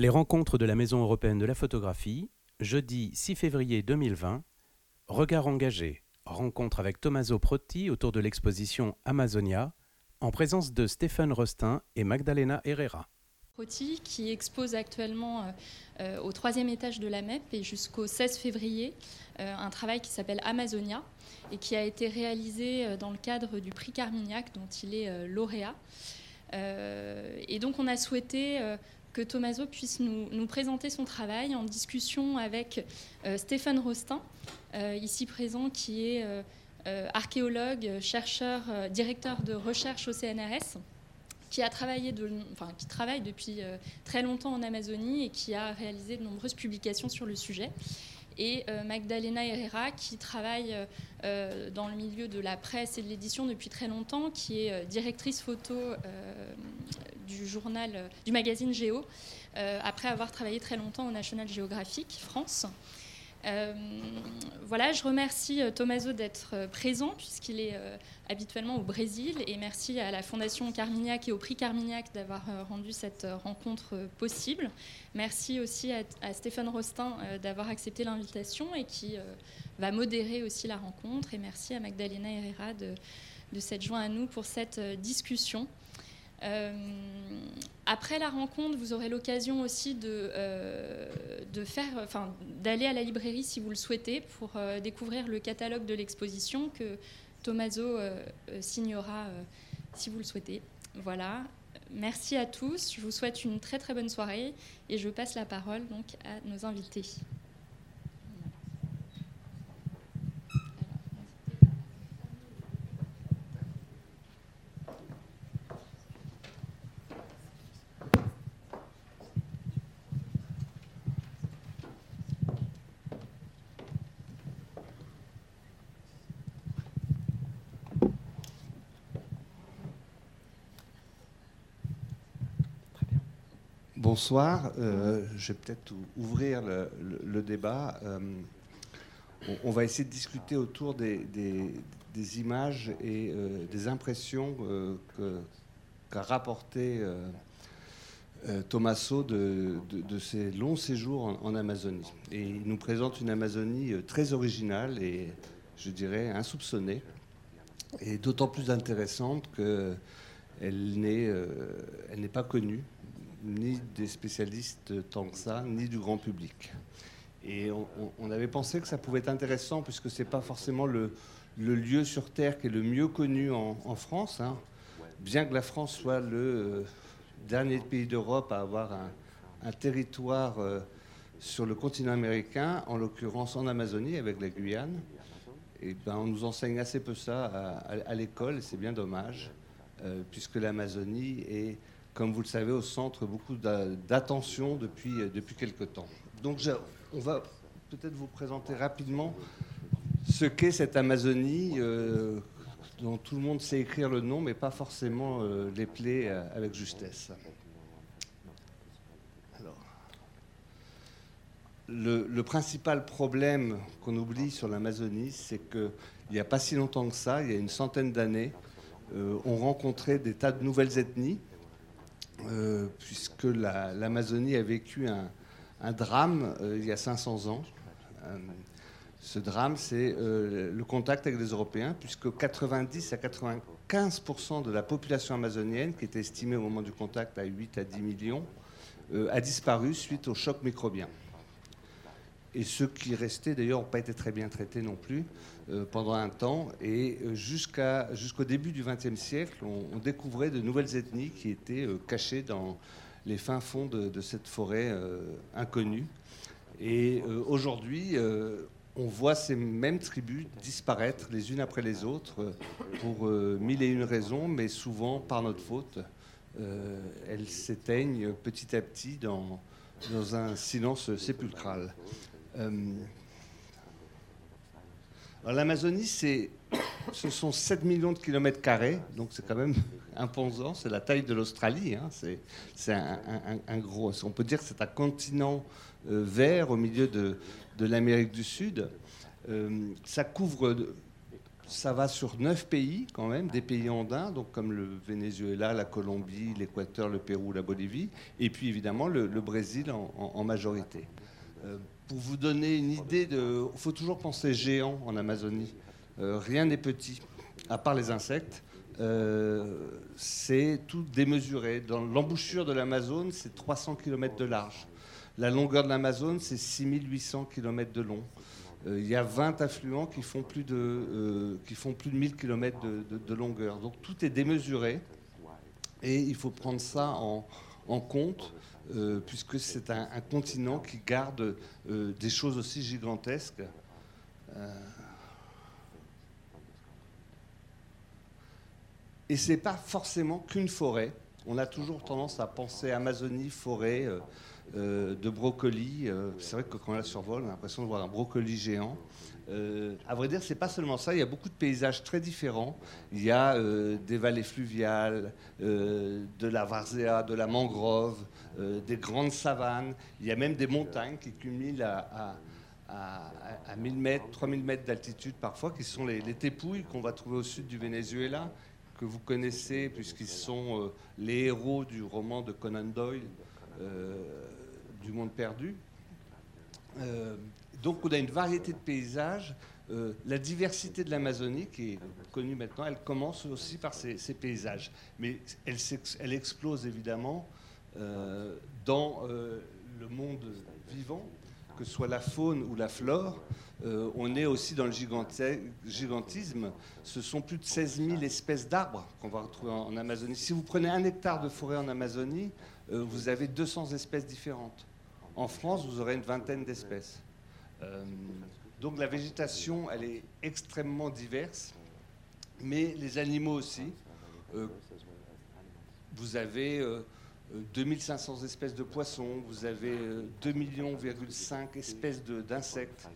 Les rencontres de la Maison européenne de la photographie, jeudi 6 février 2020, Regard engagé, rencontre avec Tommaso Protti autour de l'exposition Amazonia, en présence de Stéphane Rostin et Magdalena Herrera. Protti qui expose actuellement euh, euh, au troisième étage de la MEP et jusqu'au 16 février euh, un travail qui s'appelle Amazonia et qui a été réalisé dans le cadre du prix Carmignac dont il est lauréat. et donc on a souhaité que Tommaso puisse nous, présenter son travail en discussion avec euh, Stéphane Rostin, euh, ici présent, qui est euh, archéologue, chercheur, directeur de recherche au CNRS, qui, a travaillé enfin, qui travaille depuis très longtemps en Amazonie et qui a réalisé de nombreuses publications sur le sujet. Et Magdalena Herrera qui travaille dans le milieu de la presse et de l'édition depuis très longtemps, qui est directrice photo du journal, euh, du magazine Géo, euh, après avoir travaillé très longtemps au National Geographic France. Euh, voilà, je remercie Tommaso d'être présent puisqu'il est habituellement au Brésil et merci à la Fondation Carmignac et au prix Carmignac d'avoir rendu cette rencontre possible. Merci aussi à, Stéphane Rostin d'avoir accepté l'invitation et qui va modérer aussi la rencontre et merci à Magdalena Herrera de, de s'être joint à nous pour cette discussion. Euh, après la rencontre, vous aurez l'occasion aussi de, euh, de enfin, d'aller à la librairie si vous le souhaitez pour euh, découvrir le catalogue de l'exposition que Tommaso signera si vous le souhaitez. Voilà. Merci à tous. Je vous souhaite une très très bonne soirée et je passe la parole donc à nos invités. Bonsoir. Euh, je vais peut-être ouvrir le, débat. Euh, on, va essayer de discuter autour des, images et euh, des impressions qu'a rapporté Tommaso de, ses longs séjours en, en, Amazonie. Et il nous présente une Amazonie très originale et, je dirais, insoupçonnée, et d'autant plus intéressante qu'elle n'est pas connue ni des spécialistes tant que ça, ni du grand public. Et on, avait pensé que ça pouvait être intéressant, puisque ce n'est pas forcément le, lieu sur Terre qui est le mieux connu en, France. Hein. Bien que la France soit le euh, dernier pays d'Europe à avoir un, territoire euh, sur le continent américain, en l'occurrence en Amazonie avec la Guyane, et ben, on nous enseigne assez peu ça à, l'école, et c'est bien dommage, euh, puisque l'Amazonie est comme vous le savez, au centre beaucoup d'attention depuis, euh, depuis quelque temps. Donc on va peut-être vous présenter rapidement ce qu'est cette Amazonie, euh, dont tout le monde sait écrire le nom, mais pas forcément euh, les plaies avec justesse. le, principal problème qu'on oublie sur l'Amazonie, c'est qu'il n'y a pas si longtemps que ça, il y a une centaine d'années, on rencontrait des tas de nouvelles ethnies euh, puisque l'Amazonie a vécu un, drame euh, il y a 500 ans. Euh, ce drame, c'est le contact avec les Européens, puisque 90 à 95% de la population amazonienne, qui était estimée au moment du contact à 8 à 10 millions, a disparu suite au choc microbien. Et ceux qui restaient, d'ailleurs, n'ont pas été très bien traités non plus pendant un temps. Et euh, jusqu'à, jusqu'au début du XXe siècle, on, découvrait de nouvelles ethnies qui étaient euh, cachées dans les fins fonds de, cette forêt inconnue. Et aujourd'hui, on voit ces mêmes tribus disparaître les unes après les autres pour mille et une raisons, mais souvent par notre faute. elles s'éteignent petit à petit dans, dans un silence sépulcral. Euh, L'Amazonie, ce sont 7 millions de kilomètres carrés, donc c'est quand même imposant, c'est la taille de l'Australie, hein. c'est un, gros, on peut dire que c'est un continent euh, vert au milieu de, l'Amérique du Sud. Euh, ça couvre ça va sur neuf pays quand même, des pays andins, donc comme le Venezuela, la Colombie, l'Équateur, le Pérou, la Bolivie, et puis évidemment le, Brésil en, majorité. Euh, pour vous donner une idée, il faut toujours penser géant en Amazonie. Euh, rien n'est petit, à part les insectes. Euh, c'est tout démesuré. Dans l'embouchure de l'Amazone, c'est 300 km de large. La longueur de l'Amazone, c'est 6800 km de long. Euh, il y a 20 affluents qui font plus de, qui font plus de 1000 km de, longueur. Donc tout est démesuré et il faut prendre ça en, compte. Euh, puisque c'est un, continent qui garde des choses aussi gigantesques. et ce n'est pas forcément qu'une forêt. On a toujours tendance à penser Amazonie, forêt, euh, de brocolis. Euh, c'est vrai que quand on la survole, on a l'impression de voir un brocoli géant. Euh, à vrai dire, c'est pas seulement ça. Il y a beaucoup de paysages très différents. Il y a des vallées fluviales, de la varzea, de la mangrove, des grandes savanes. Il y a même des montagnes qui culminent à, à, 1000 mètres, 3000 mètres d'altitude parfois, qui sont les, les tépouilles qu'on va trouver au sud du Venezuela, que vous connaissez puisqu'ils sont les héros du roman de Conan Doyle du monde perdu. Euh, donc on a une variété de paysages. Euh, la diversité de l'Amazonie, qui est connue maintenant, elle commence aussi par ces, paysages. Mais elle, explose évidemment euh, dans le monde vivant, que ce soit la faune ou la flore. on est aussi dans le gigantisme. Ce sont plus de 16 000 espèces d'arbres qu'on va retrouver en Amazonie. Si vous prenez un hectare de forêt en Amazonie, vous avez 200 espèces différentes. En France, vous aurez une vingtaine d'espèces. Euh, donc la végétation, elle est extrêmement diverse, mais les animaux aussi. Euh, vous avez 2500 euh, espèces de poissons, vous avez 2,5 millions espèces d'insectes.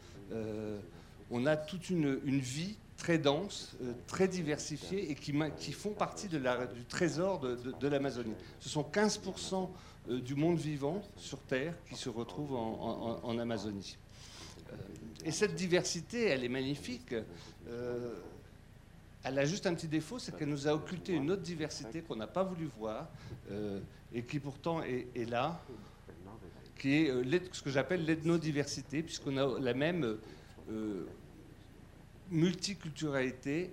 on a toute une, vie très dense, très diversifiée et qui, font partie du trésor de l'Amazonie. Ce sont 15% euh, du monde vivant sur Terre qui se retrouve en, Amazonie. Euh, et cette diversité, elle est magnifique. Euh, elle a juste un petit défaut, c'est qu'elle nous a occulté une autre diversité qu'on n'a pas voulu voir et qui pourtant est, là, qui est ce que j'appelle l'ethnodiversité, puisqu'on a la même multiculturalité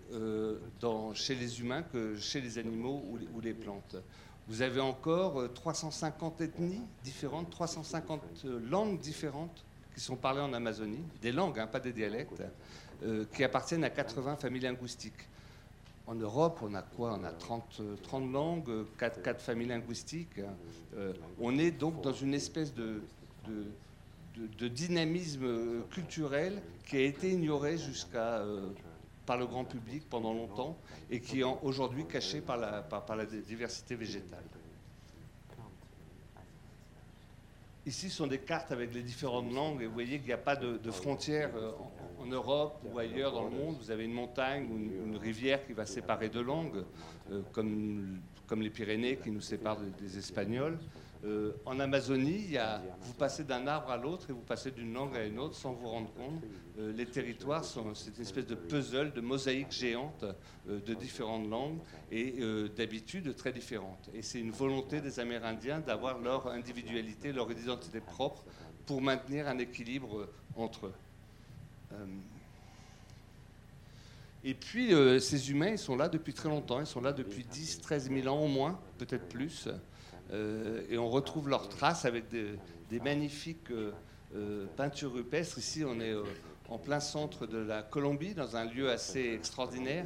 chez les humains que chez les animaux ou les plantes. Vous avez encore 350 euh, ethnies différentes, 350 euh, langues différentes qui sont parlées en Amazonie, des langues, hein, pas des dialectes, euh, qui appartiennent à 80 familles linguistiques. En Europe, on a quoi? On a 30, 30 langues, 4, 4, familles linguistiques. on est donc dans une espèce de, dynamisme culturel qui a été ignoré jusqu'à par le grand public pendant longtemps et qui est aujourd'hui caché par la, diversité végétale. Ici, sont des cartes avec les différentes langues et vous voyez qu'il n'y a pas de, frontières euh, en, Europe ou ailleurs dans le monde. Vous avez une montagne ou une, rivière qui va séparer deux langues, euh, comme les Pyrénées qui nous séparent des Espagnols. Euh, en Amazonie, il y a, vous passez d'un arbre à l'autre et vous passez d'une langue à une autre sans vous rendre compte. Euh, les territoires, sont, c'est une espèce de puzzle, de mosaïque géante euh, de différentes langues et d'habitudes très différentes. Et c'est une volonté des Amérindiens d'avoir leur individualité, leur identité propre pour maintenir un équilibre entre eux. Et puis, ces humains, ils sont là depuis très longtemps. Ils sont là depuis 10, 13 000 ans au moins, peut-être plus. Euh, et on retrouve leurs traces avec des, magnifiques euh, euh, peintures rupestres. Ici, on est en plein centre de la Colombie, dans un lieu assez extraordinaire,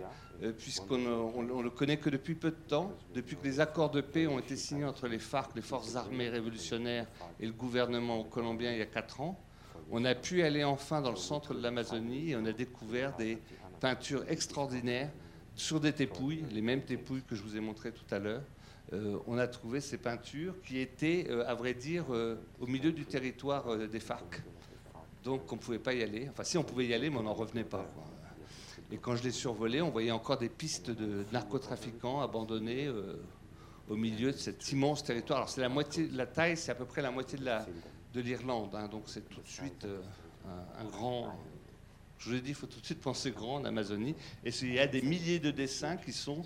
puisqu'on ne le connaît que depuis peu de temps, depuis que les accords de paix ont été signés entre les FARC, les forces armées révolutionnaires, et le gouvernement colombien il y a quatre ans. On a pu aller enfin dans le centre de l'Amazonie et on a découvert des peintures extraordinaires sur des tépouilles, les mêmes tépouilles que je vous ai montrées tout à l'heure, euh, on a trouvé ces peintures qui étaient, euh, à vrai dire, euh, au milieu du territoire des FARC. Donc on ne pouvait pas y aller. Enfin, si on pouvait y aller, mais on n'en revenait pas. Et quand je les survolais, on voyait encore des pistes de narcotrafiquants abandonnés au milieu de cet immense territoire. Alors c'est la moitié de la taille, c'est à peu près la moitié de l'Irlande. De hein. donc c'est tout de suite un, grand, Je vous ai dit, il faut tout de suite penser grand en Amazonie. Et il y a des milliers de dessins qui sont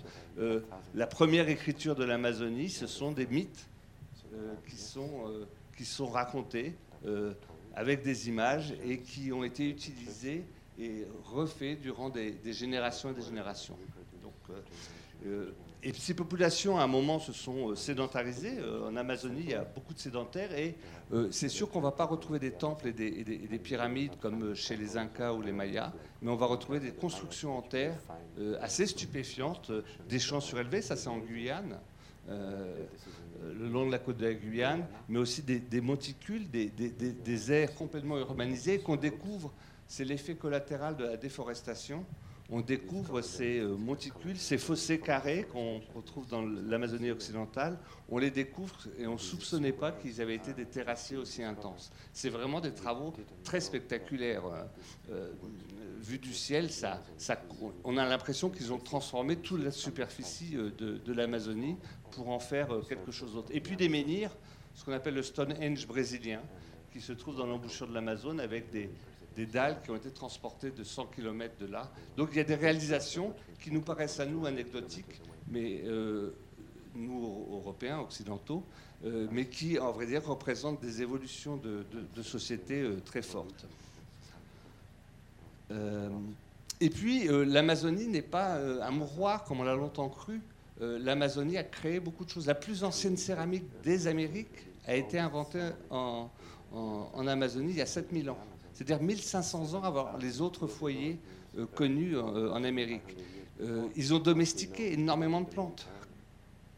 la première écriture de l'Amazonie. Ce sont des mythes qui, sont, qui sont racontés avec des images et qui ont été utilisés et refaits durant des, générations et des générations. Donc, euh, euh, et ces populations, à un moment, se sont euh, sédentarisées. En Amazonie, il y a beaucoup de sédentaires et c'est sûr qu'on ne va pas retrouver des temples et des, des, pyramides comme chez les Incas ou les Mayas, mais on va retrouver des constructions en terre assez stupéfiantes, des champs surélevés, ça c'est en Guyane. Euh, le long de la côte de la Guyane, mais aussi des, monticules, des, des, aires complètement urbanisées qu'on découvre. C'est l'effet collatéral de la déforestation. On découvre ces euh, monticules, ces fossés carrés qu'on retrouve dans l'Amazonie occidentale. On les découvre et on ne soupçonnait pas qu'ils avaient été des terrassiers aussi intenses. C'est vraiment des travaux très spectaculaires. Euh, vu du ciel, ça, on a l'impression qu'ils ont transformé toute la superficie de, de l'Amazonie pour en faire euh, quelque chose d'autre. Et puis des menhirs, ce qu'on appelle le Stonehenge brésilien, qui se trouve dans l'embouchure de l'Amazone avec des, des dalles qui ont été transportées de 100 km de là. Donc il y a des réalisations qui nous paraissent à nous anecdotiques, mais euh, nous Européens, occidentaux, euh, mais qui en vrai dire représentent des évolutions de, société très fortes. et puis l'Amazonie n'est pas un mouroir comme on l'a longtemps cru. Euh, l'Amazonie a créé beaucoup de choses. La plus ancienne céramique des Amériques a été inventée en, Amazonie il y a 7000 ans. C'est-à-dire 1500 ans avant les autres foyers euh, connus euh, en Amérique. ils ont domestiqué énormément de plantes.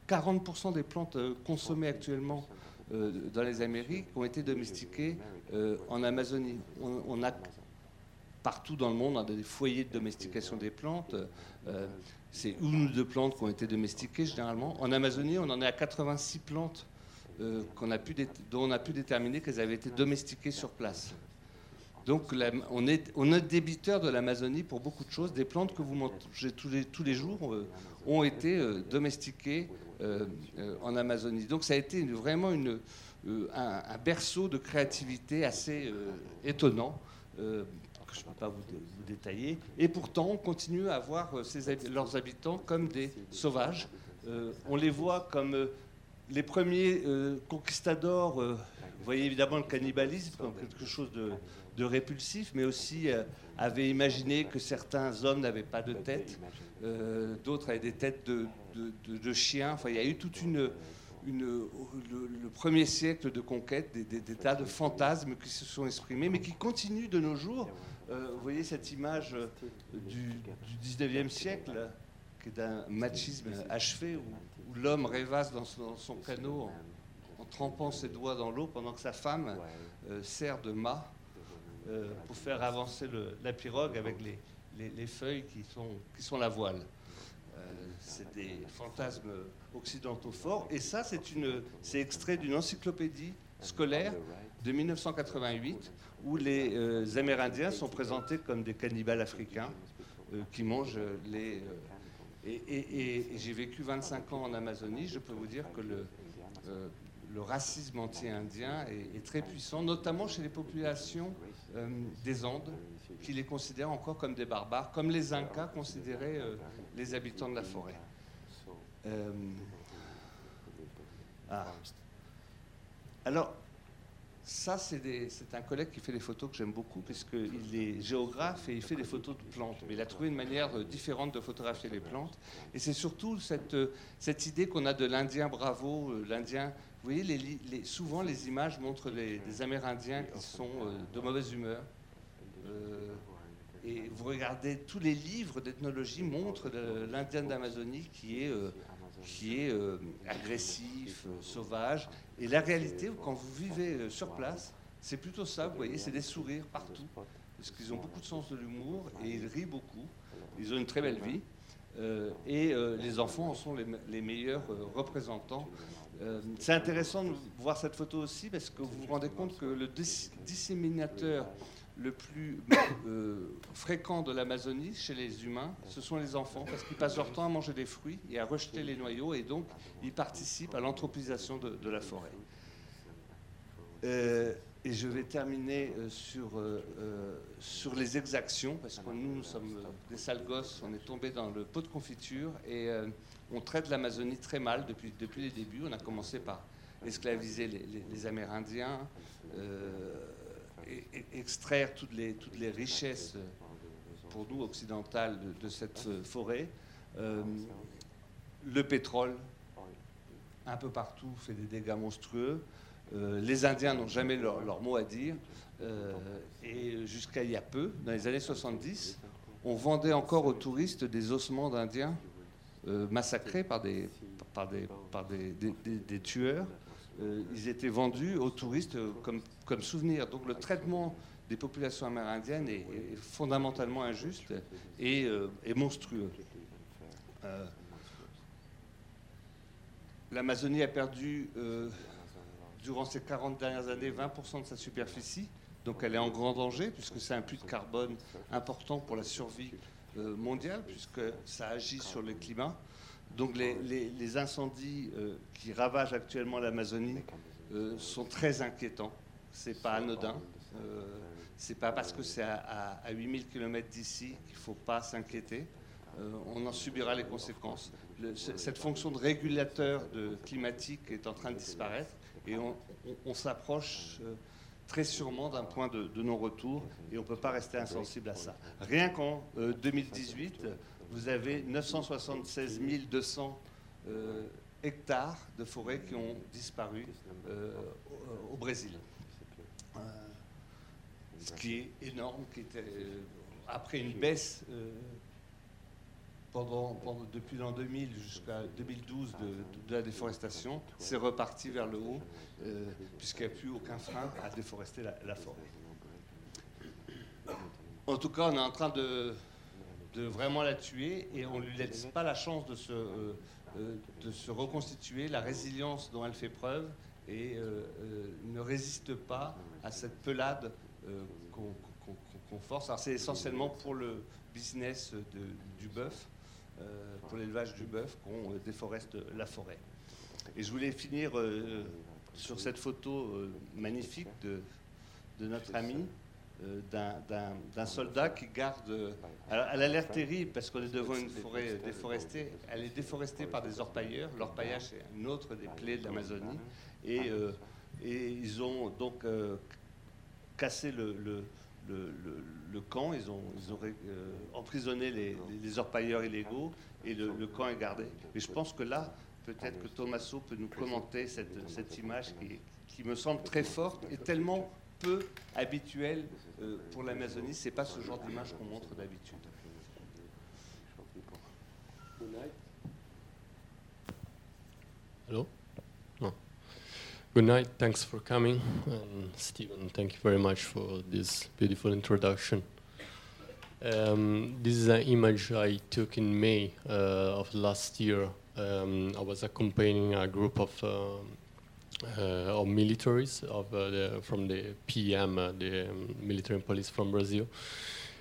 40% des plantes consommées actuellement dans les Amériques ont été domestiquées en Amazonie. On, a partout dans le monde des foyers de domestication des plantes. C'est une ou deux plantes qui ont été domestiquées généralement. En Amazonie, on en est à 86 plantes euh, a pu dont on a pu déterminer qu'elles avaient été domestiquées sur place. Donc on, est, débiteur de l'Amazonie pour beaucoup de choses. Des plantes que vous mangez tous les, jours euh, ont été euh, domestiquées en Amazonie. Donc ça a été vraiment un, berceau de créativité assez étonnant je ne peux pas vous, détailler. Et pourtant, on continue à voir euh, leurs habitants comme des sauvages. Euh, on les voit comme euh, les premiers conquistadors. vous voyez évidemment le cannibalisme comme quelque chose de, répulsif, mais aussi avaient imaginé que certains hommes n'avaient pas de tête, d'autres avaient des têtes de, chiens. Enfin, il y a eu toute une, le, premier siècle de conquête, des, tas de fantasmes qui se sont exprimés, mais qui continuent de nos jours euh, vous voyez cette image euh, du, 19e siècle, qui est d'un machisme achevé, où, l'homme rêvasse dans son, canot en, trempant ses doigts dans l'eau, pendant que sa femme euh, sert de mât pour faire avancer la pirogue avec les, feuilles qui sont, qui sont la voile. c'est des fantasmes occidentaux forts. Et ça, c'est extrait d'une encyclopédie scolaire de 1988 où les euh, Amérindiens sont présentés comme des cannibales africains euh, qui mangent les... Euh, et, j'ai vécu 25 ans en Amazonie, je peux vous dire que le racisme anti-indien est, très puissant, notamment chez les populations des Andes, qui les considèrent encore comme des barbares, comme les Incas considéraient les habitants de la forêt. Ah. Alors, ça, c'est un collègue qui fait des photos que j'aime beaucoup, puisqu'il est géographe et il fait des photos de plantes. Mais il a trouvé une manière euh, différente de photographier les plantes. Et c'est surtout cette, euh, idée qu'on a de l'Indien bravo, euh, l'Indien. Vous voyez, souvent les images montrent des Amérindiens qui sont de mauvaise humeur. et vous regardez, tous les livres d'ethnologie montrent l'Indien d'Amazonie qui est qui est euh, agressif, euh, sauvage. Et la réalité, quand vous vivez euh, sur place, c'est plutôt ça, vous voyez, c'est des sourires partout. Parce qu'ils ont beaucoup de sens de l'humour et ils rient beaucoup. Ils ont une très belle vie. et les enfants en sont les, meilleurs représentants. C'est intéressant de voir cette photo aussi parce que vous vous rendez compte que le disséminateur le plus euh, fréquent de l'Amazonie chez les humains, ce sont les enfants, parce qu'ils passent leur temps à manger des fruits et à rejeter les noyaux, et donc ils participent à l'anthropisation de, la forêt. Euh, et je vais terminer euh, sur, euh, euh, sur les exactions, parce que nous, nous sommes des sales gosses, on est tombé dans le pot de confiture et on traite l'Amazonie très mal depuis, depuis les débuts. On a commencé par esclaviser les, Amérindiens, et, extraire toutes les, toutes les richesses pour nous occidentales de, cette forêt. le pétrole, un peu partout, fait des dégâts monstrueux. Euh, les Indiens n'ont jamais leur, mot à dire. Euh, et jusqu'à il y a peu, dans les années 70, on vendait encore aux touristes des ossements d'Indiens euh, massacrés par des, par des, tueurs. ils étaient vendus aux touristes comme, comme souvenir. Donc le traitement des populations amérindiennes est, fondamentalement injuste et, et monstrueux. L'Amazonie a perdu durant ces 40 dernières années 20% de sa superficie. Donc elle est en grand danger puisque c'est un puits de carbone important pour la survie euh, mondiale puisque ça agit sur le climat. Donc les, incendies euh, qui ravagent actuellement l'Amazonie euh, sont très inquiétants. C'est pas anodin. c'est pas parce que c'est à, à, 8000 km d'ici qu'il faut pas s'inquiéter. on en subira les conséquences. cette fonction de régulateur de climatique est en train de disparaître et on, s'approche euh, très sûrement d'un point de, non-retour et on ne peut pas rester insensible à ça. Rien qu'en 2018, euh, vous avez 976 200 euh, hectares de forêts qui ont disparu au, Brésil. ce qui est énorme, qui était, après une baisse pendant, depuis l'an 2000 jusqu'à 2012 de, la déforestation, c'est reparti vers le haut, euh, puisqu'il n'y a plus aucun frein à déforester la, forêt. En tout cas, on est en train de, vraiment la tuer et on ne lui laisse pas la chance de se, euh, euh, reconstituer, la résilience dont elle fait preuve et ne résiste pas à cette pelade qu'on force. C'est essentiellement pour le business du bœuf pour l'élevage du bœuf qu'on euh, déforeste la forêt. Et je voulais finir euh, sur cette photo magnifique de, de notre ami, d'un soldat qui garde. Alors, elle a l'air terrible parce qu'on est devant une forêt déforestée. Elle est déforestée par des orpailleurs. L'orpaillage, c'est une autre des plaies de l'Amazonie. Et, et, ils ont donc cassé le, le, camp, ils ont, ils ont euh, emprisonné les, orpailleurs illégaux et le, camp est gardé. Et je pense que là, peut-être que Tommaso peut nous commenter cette, image qui, me semble très forte et tellement peu habituelle euh, pour l'Amazonie. C'est pas ce genre d'image qu'on montre d'habitude. Hello Good night. Thanks for coming. And Stephen, thank you very much for this beautiful introduction. Um, this is an image I took in May uh, of last year. Um, I was accompanying a group of, uh, uh, of militaries of, uh, the, from the PM, uh, the um, military and police from Brazil.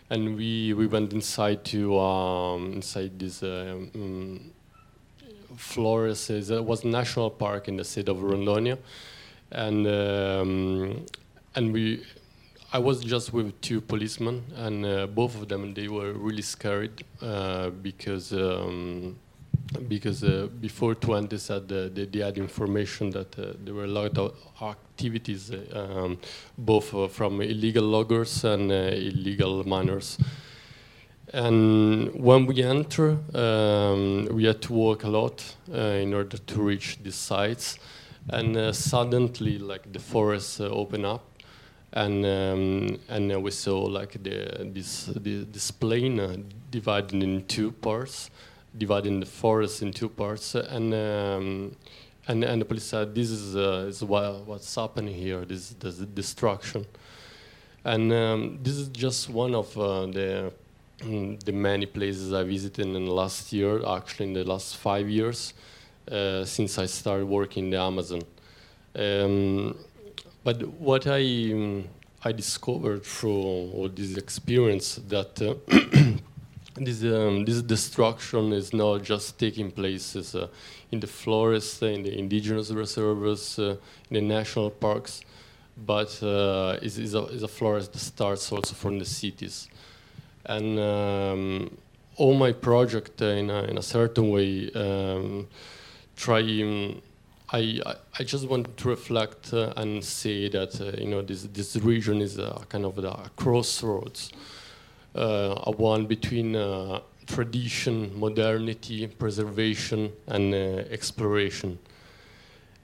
And we, we went inside to um, inside this um, Flores is, it was a national park in the state of Rondônia, and um, and we, I was just with two policemen, and uh, both of them they were really scared uh, because. Um, because uh, before Twente said uh, they, they, had information that uh, there were a lot of activities, uh, um, both uh, from illegal loggers and uh, illegal miners. And when we enter, um, we had to walk a lot uh, in order to reach these sites. And uh, suddenly, like the forest uh, opened up, and um, and we saw like the this the, this plain uh, divided in two parts, dividing the forest in two parts, and. Um, and, and the police said, "This is, uh, is what, what's happening here. This, this destruction." And um, this is just one of uh, the the many places I visited in the last year, actually in the last five years, uh, since I started working in the Amazon. Um, but what I um, I discovered through all this experience that uh, this um, this destruction is not just taking place uh, in the forests, in the indigenous reserves, uh, in the national parks, but uh, is, is, a, a florist that starts also from the cities. And um, all my project in, a, in a certain way um, try um, I, I just want to reflect uh, and say that uh, you know this this region is a kind of a crossroads, uh, a one between uh, tradition, modernity, preservation, and uh, exploration,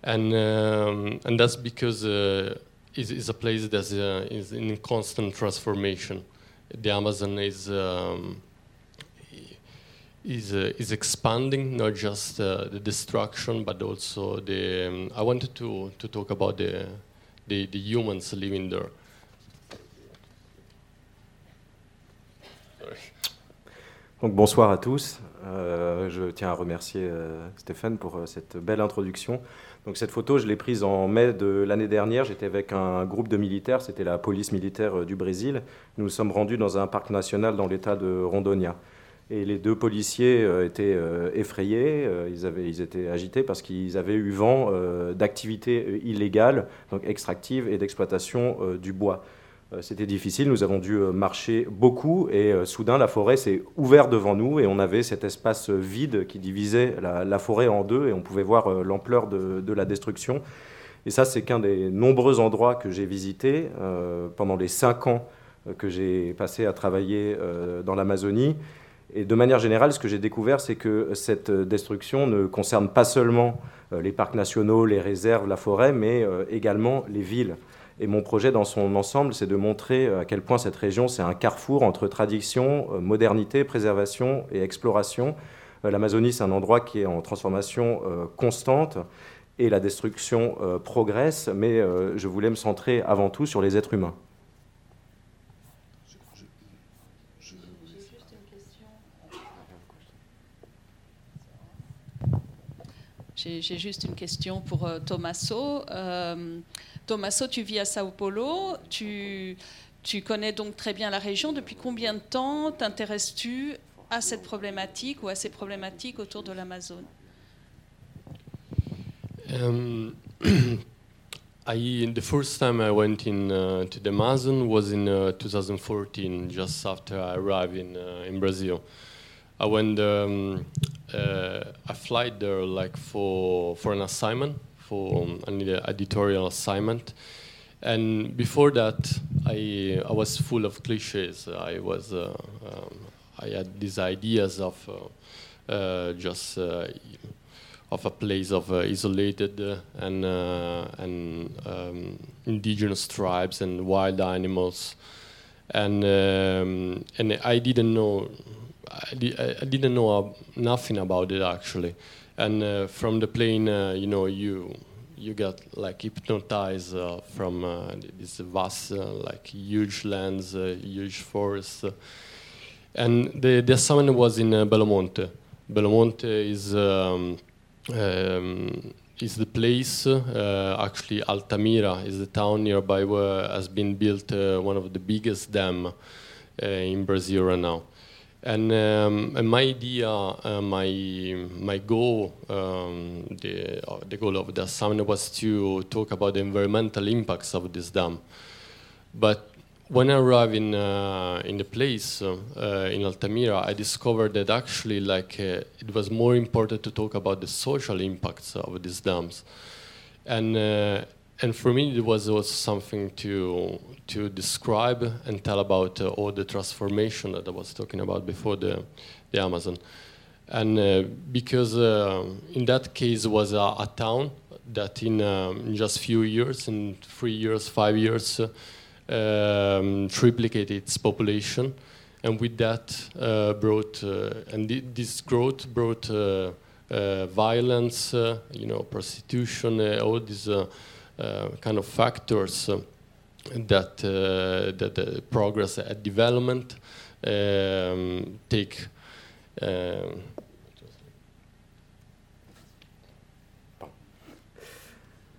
and um, and that's because uh, it's, it's a place that is in constant transformation. The Amazon is. Um, is, uh, is expanding, not just uh, the destruction, but also the. Um, I wanted to, to talk about the, the, humans living there. Bonsoir à tous. Euh, je tiens à remercier euh, Stéphane pour euh, cette belle introduction. Donc cette photo, je l'ai prise en mai de l'année dernière. J'étais avec un groupe de militaires, c'était la police militaire euh, du Brésil. Nous nous sommes rendus dans un parc national dans l'état de Rondonia. Et les deux policiers euh, étaient euh, effrayés, ils, avaient, ils étaient agités parce qu'ils avaient eu vent d'activités illégales, donc extractives et d'exploitation du bois. C'était difficile, nous avons dû marcher beaucoup et soudain la forêt s'est ouverte devant nous et on avait cet espace vide qui divisait la, forêt en deux et on pouvait voir l'ampleur de, la destruction. Et ça, c'est qu'un des nombreux endroits que j'ai visités pendant les cinq ans que j'ai passé à travailler dans l'Amazonie. Et de manière générale, ce que j'ai découvert, c'est que cette destruction ne concerne pas seulement euh, les parcs nationaux, les réserves, la forêt, mais euh, également les villes. Et mon projet dans son ensemble, c'est de montrer euh, à quel point cette région, c'est un carrefour entre tradition, modernité, préservation et exploration. L'Amazonie, c'est un endroit qui est en transformation constante et la destruction progresse, mais je voulais me centrer avant tout sur les êtres humains. J'ai juste une question pour euh, Tommaso. Euh, Tommaso, tu vis à Sao Paulo, tu, tu connais donc très bien la région. Depuis combien de temps t'intéresses-tu à cette problématique ou à ces problématiques autour de l'Amazone? Um, I, the first time I went in uh, to the Amazon was in uh, 2014, just after I arrived in, uh, in Brazil. I went um, uh, I flight there like for for an assignment for um, an editorial assignment, and before that I I was full of cliches. I was uh, um, I had these ideas of uh, uh just uh, of a place of uh, isolated and and um, indigenous tribes and wild animals, and um, and I didn't know I, di I didn't know nothing about it actually, and uh, from the plane, uh, you know, you you got like hypnotized uh, from uh, this vast, uh, like huge lands, uh, huge forests, and the the assignment was in Belo Monte. Belomonte is. Um, um, is the place actually Altamira is the town nearby where has been built one of the biggest dam in Brazil right now. And, um, and my idea, uh, my my goal, um, the uh, the goal of the summit was to talk about the environmental impacts of this dam. But when I arrived in uh, in the place uh, in Altamira, I discovered that actually, like, uh, it was more important to talk about the social impacts of these dams, and uh, and for me it was also something to to describe and tell about uh, all the transformation that I was talking about before the the Amazon, and uh, because uh, in that case was a, a town that in, um, in, just few years, in three years, five years, uh, um, triplicated its population, and with that uh, brought uh, and th this growth brought violence, you know, prostitution, all these. Uh, kind of factors uh, that uh, that the progress at development um, take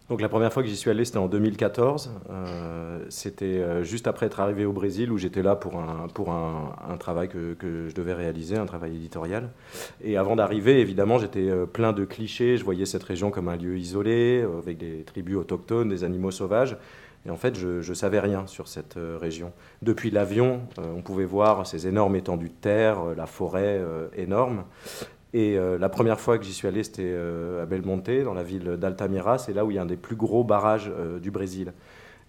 Donc la première fois que j'y suis allé, c'était en 2014. Euh, c'était euh, juste après être arrivé au Brésil, où j'étais là pour un, pour un, travail que, que, je devais réaliser, un travail éditorial. Et avant d'arriver, évidemment, j'étais euh, plein de clichés. Je voyais cette région comme un lieu isolé, avec des tribus autochtones, des animaux sauvages. Et en fait, je ne savais rien sur cette région. Depuis l'avion, on pouvait voir ces énormes étendues de terre, la forêt énorme. Et la première fois que j'y suis allé, c'était à Belmonte, dans la ville d'Altamira. C'est là où il y a un des plus gros barrages du Brésil.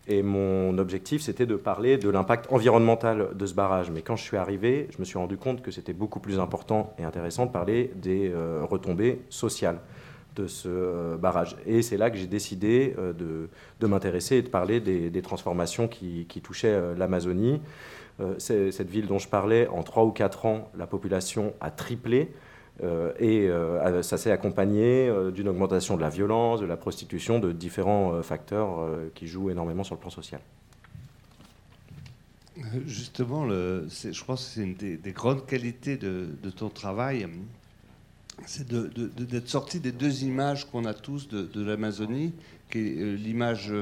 Et mon objectif, c'était de parler de l'impact environnemental de ce barrage. Mais quand je suis arrivé, je me suis rendu compte que c'était beaucoup plus important et intéressant de parler des euh, retombées sociales de ce euh, barrage. Et c'est là que j'ai décidé euh, de, m'intéresser et de parler des, transformations qui, qui touchaient l'Amazonie. cette ville dont je parlais, en 3 ou 4 ans, la population a triplé. Euh, et euh, ça s'est accompagné euh, d'une augmentation de la violence, de la prostitution, de différents facteurs qui jouent énormément sur le plan social. Justement, je pense que c'est une des, grandes qualités de, ton travail, c'est d'être sorti des deux images qu'on a tous de, l'Amazonie, qui est l'image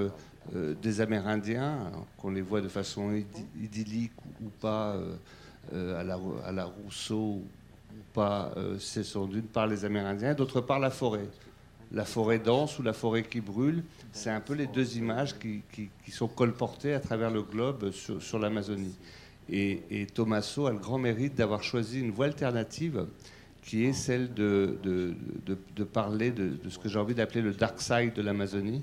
des Amérindiens, qu'on les voit de façon idyllique ou pas à la Rousseau pas euh, sont d'une part les Amérindiens, d'autre part la forêt. La forêt dense ou la forêt qui brûle, c'est un peu les deux images qui, sont colportées à travers le globe sur, l'Amazonie. Et, et a le grand mérite d'avoir choisi une voie alternative qui est celle de, de, parler de, ce que j'ai envie d'appeler le dark side de l'Amazonie,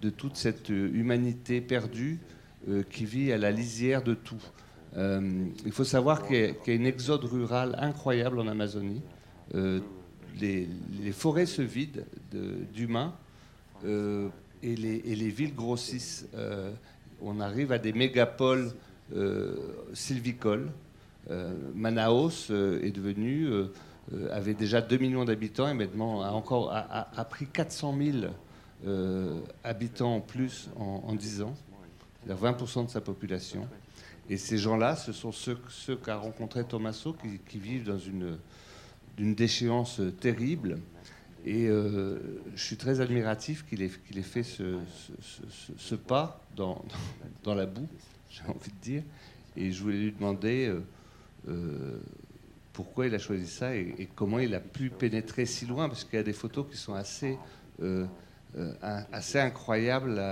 de toute cette humanité perdue euh, qui vit à la lisière de tout. Euh, il faut savoir qu'il y, a une exode rurale incroyable en Amazonie. Euh, les, forêts se vident d'humains euh, et, les, villes grossissent. on arrive à des mégapoles sylvicoles. Manaus est devenu, avait déjà 2 millions d'habitants et maintenant a, encore, pris 400 000 habitants en plus en, en 10 ans, c'est-à-dire 20% de sa population. Et ces gens-là, ce sont ceux, qu'a rencontré Tommaso, qui, vivent dans une, déchéance terrible. Et euh, je suis très admiratif qu'il ait, fait ce, pas dans, la boue, j'ai envie de dire. Et je voulais lui demander euh, euh, pourquoi il a choisi ça et, comment il a pu pénétrer si loin, parce qu'il y a des photos qui sont assez, incroyables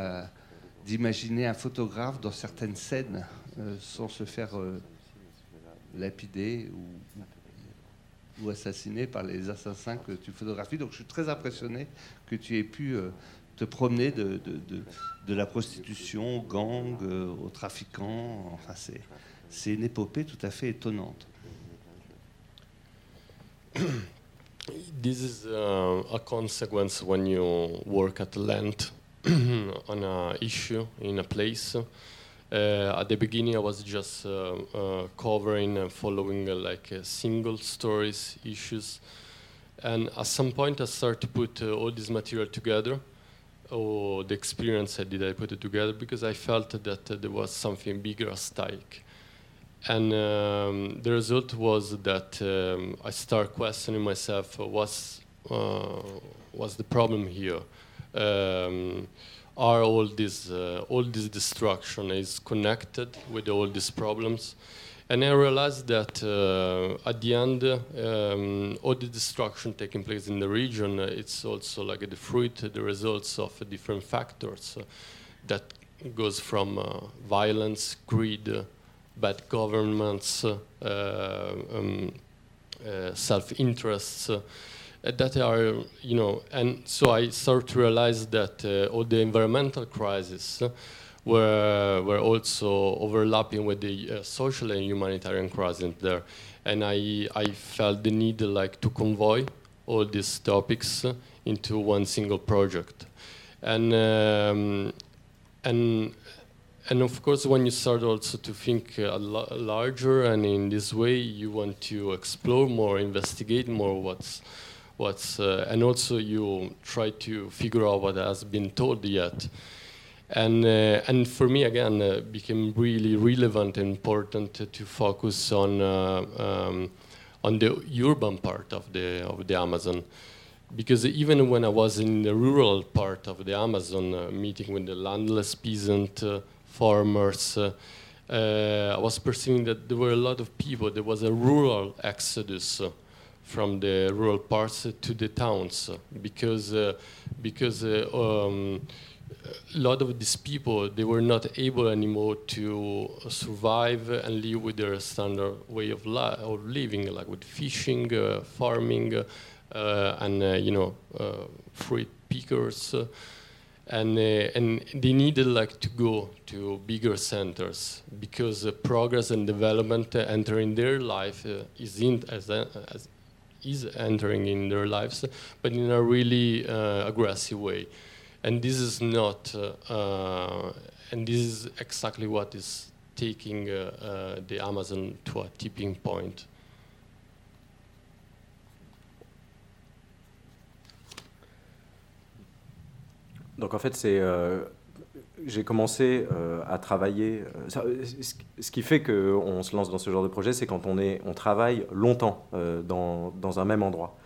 d'imaginer un photographe dans certaines scènes sans se faire euh, lapider ou, ou, assassiner par les assassins que tu photographies. Donc je suis très impressionné que tu aies pu euh, te promener de, la prostitution au gang, aux trafiquants. Enfin, c'est une épopée tout à fait étonnante. This is uh, a consequence when you work at length on a issue in a place. Uh, at the beginning, I was just uh, uh, covering and following like single stories, issues, and at some point, I started to put all this material together. Or the experience I did, I put it together because I felt that there was something bigger at stake. And um, the result was that um, I started questioning myself: what's what's the problem here? Um, are all this uh, all this destruction is connected with all these problems. And I realized that uh, at the end, um, all the destruction taking place in the region, uh, it's also like the fruit, the results of different factors uh, that goes from uh, violence, greed, bad governments, uh, um, self-interests, uh, that are, you know, and so I started to realize that uh, all the environmental crises were, were also overlapping with the uh, social and humanitarian crisis there. And I, I felt the need like to convoy all these topics into one single project. And, um, and, and of course, when you start also to think uh, larger, and in this way, you want to explore more, investigate more what's what's uh, and also you try to figure out what has been told yet. And uh, and for me again uh, became really relevant and important to, focus on uh, um, on the urban part of the of the Amazon. Because even when I was in the rural part of the Amazon uh, meeting with the landless peasant uh, farmers I was perceiving that there were a lot of people. There was a rural exodus from the rural parts to the towns because uh, because uh, um, a lot of these people they were not able anymore to survive and live with their standard way of, of living, like with fishing, uh, farming, uh, and uh, you know fruit pickers. and, and they needed like to go to bigger centers because progress and development entering their life is in, as, as is entering in their lives, but in a really uh, aggressive way. And this is not, uh, uh, and this is exactly what is taking the Amazon to a tipping point. Donc en fait, c'est euh, j'ai commencé euh, à travailler. Euh, ce qui fait qu'on se lance dans ce genre de projet, c'est quand on, est, on travaille longtemps euh, dans, dans, un même endroit.